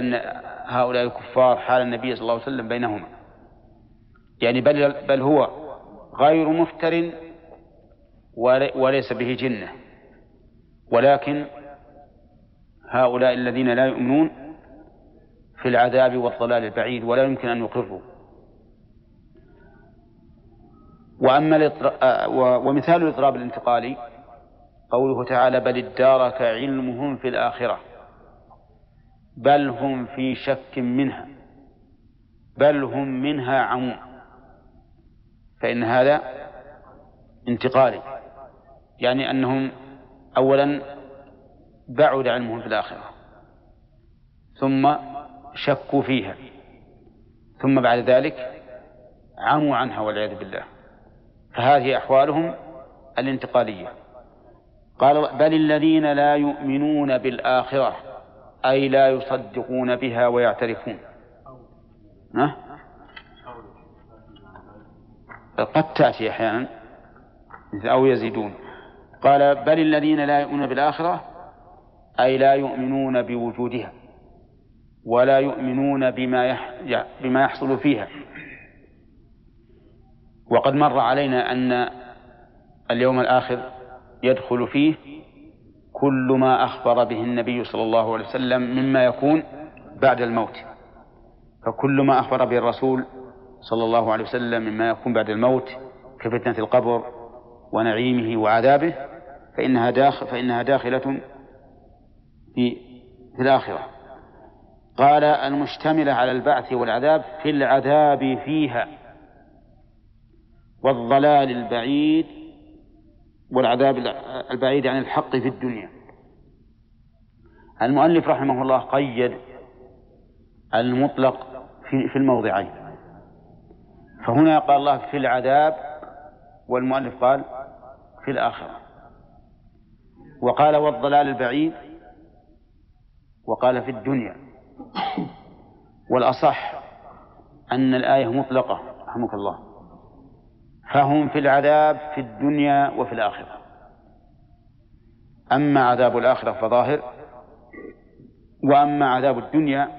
هؤلاء الكفار حال النبي صلى الله عليه وسلم بينهما. يعني بل, بل هو غير مفتر وليس به جنة. ولكن هؤلاء الذين لا يؤمنون في العذاب والضلال البعيد ولا يمكن أن يقروا. وأما ومثال الإضراب الانتقالي قوله تعالى بل ادارك علمهم في الآخرة بل هم في شك منها بل هم منها عمون فإن هذا انتقالي يعني أنهم أولا بعد علمهم في الآخرة ثم شكوا فيها ثم بعد ذلك عموا عنها والعياذ بالله. فهذه أحوالهم الانتقالية. قال بل الذين لا يؤمنون بالآخرة أي لا يصدقون بها ويعترفون. ها؟ قد تأتي أحيانا أو يزيدون. قال بل الذين لا يؤمنون بالآخرة أي لا يؤمنون بوجودها ولا يؤمنون بما بما يحصل فيها. وقد مر علينا أن اليوم الآخر يدخل فيه كل ما أخبر به النبي صلى الله عليه وسلم مما يكون بعد الموت. فكل ما أخبر به الرسول صلى الله عليه وسلم مما يكون بعد الموت كفتنة القبر ونعيمه وعذابه فإنها داخل فإنها داخلة في في الآخرة. قال المشتملة على البعث والعذاب في العذاب فيها. والضلال البعيد والعذاب البعيد عن الحق في الدنيا. المؤلف رحمه الله قيد المطلق في, في الموضعين. فهنا قال الله في العذاب والمؤلف قال في الآخرة. وقال والضلال البعيد وقال في الدنيا. والأصح أن الآية مطلقة رحمك الله. فهم في العذاب في الدنيا وفي الآخرة. أما عذاب الآخرة فظاهر وأما عذاب الدنيا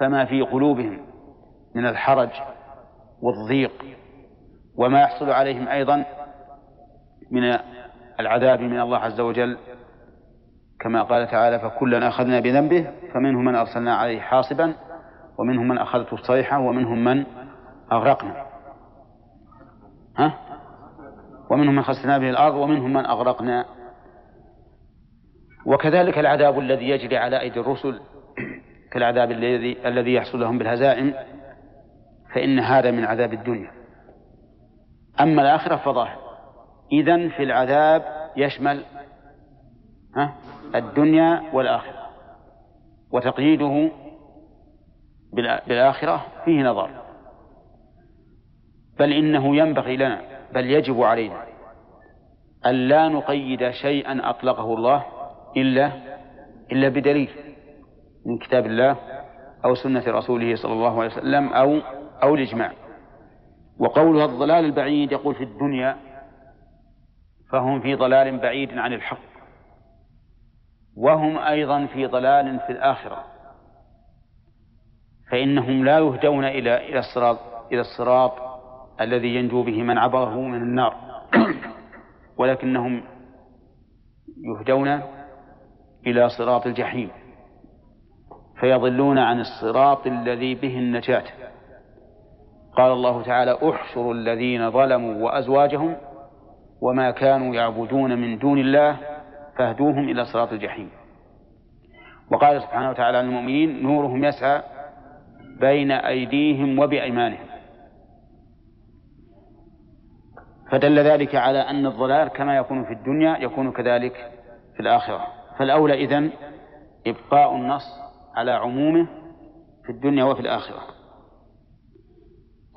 فما في قلوبهم من الحرج والضيق وما يحصل عليهم أيضا من العذاب من الله عز وجل. كما قال تعالى فكلا أخذنا بذنبه فمنهم من أرسلنا عليه حاصبا ومنهم من أخذته الصيحة ومنهم من أغرقنا. ها؟ ومنهم من خسفنا به الأرض ومنهم من أغرقنا. وكذلك العذاب الذي يجري على أيدي الرسل كالعذاب الذي الذي يحصل لهم بالهزائم فإن هذا من عذاب الدنيا. أما الآخرة فظاهر. إذن في العذاب يشمل ها؟ الدنيا والآخرة. وتقييده بالآخرة فيه نظر. بل إنه ينبغي لنا بل يجب علينا أن لا نقيد شيئا أطلقه الله إلا إلا بدليل من كتاب الله أو سنة رسوله صلى الله عليه وسلم أو أو الإجماع. وقولها الضلال البعيد يقول في الدنيا فهم في ضلال بعيد عن الحق. وهم أيضا في ضلال في الآخرة. فإنهم لا يهدون إلى إلى الصراط إلى الصراط الذي ينجو به من عبره من النار. ولكنهم يهدون إلى صراط الجحيم فيضلون عن الصراط الذي به النجاة. قال الله تعالى احشروا الذين ظلموا وأزواجهم وما كانوا يعبدون من دون الله فاهدوهم إلى صراط الجحيم. وقال سبحانه وتعالى عن المؤمنين نورهم يسعى بين أيديهم وبأيمانهم. فدل ذلك على أن الضلال كما يكون في الدنيا يكون كذلك في الآخرة. فالأولى إذن إبقاء النص على عمومه في الدنيا وفي الآخرة.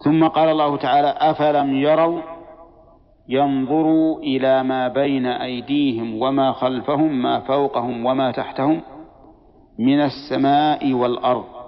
ثم قال الله تعالى أفلم يروا ينظروا إلى ما بين أيديهم وما خلفهم ما فوقهم وما تحتهم من السماء والأرض.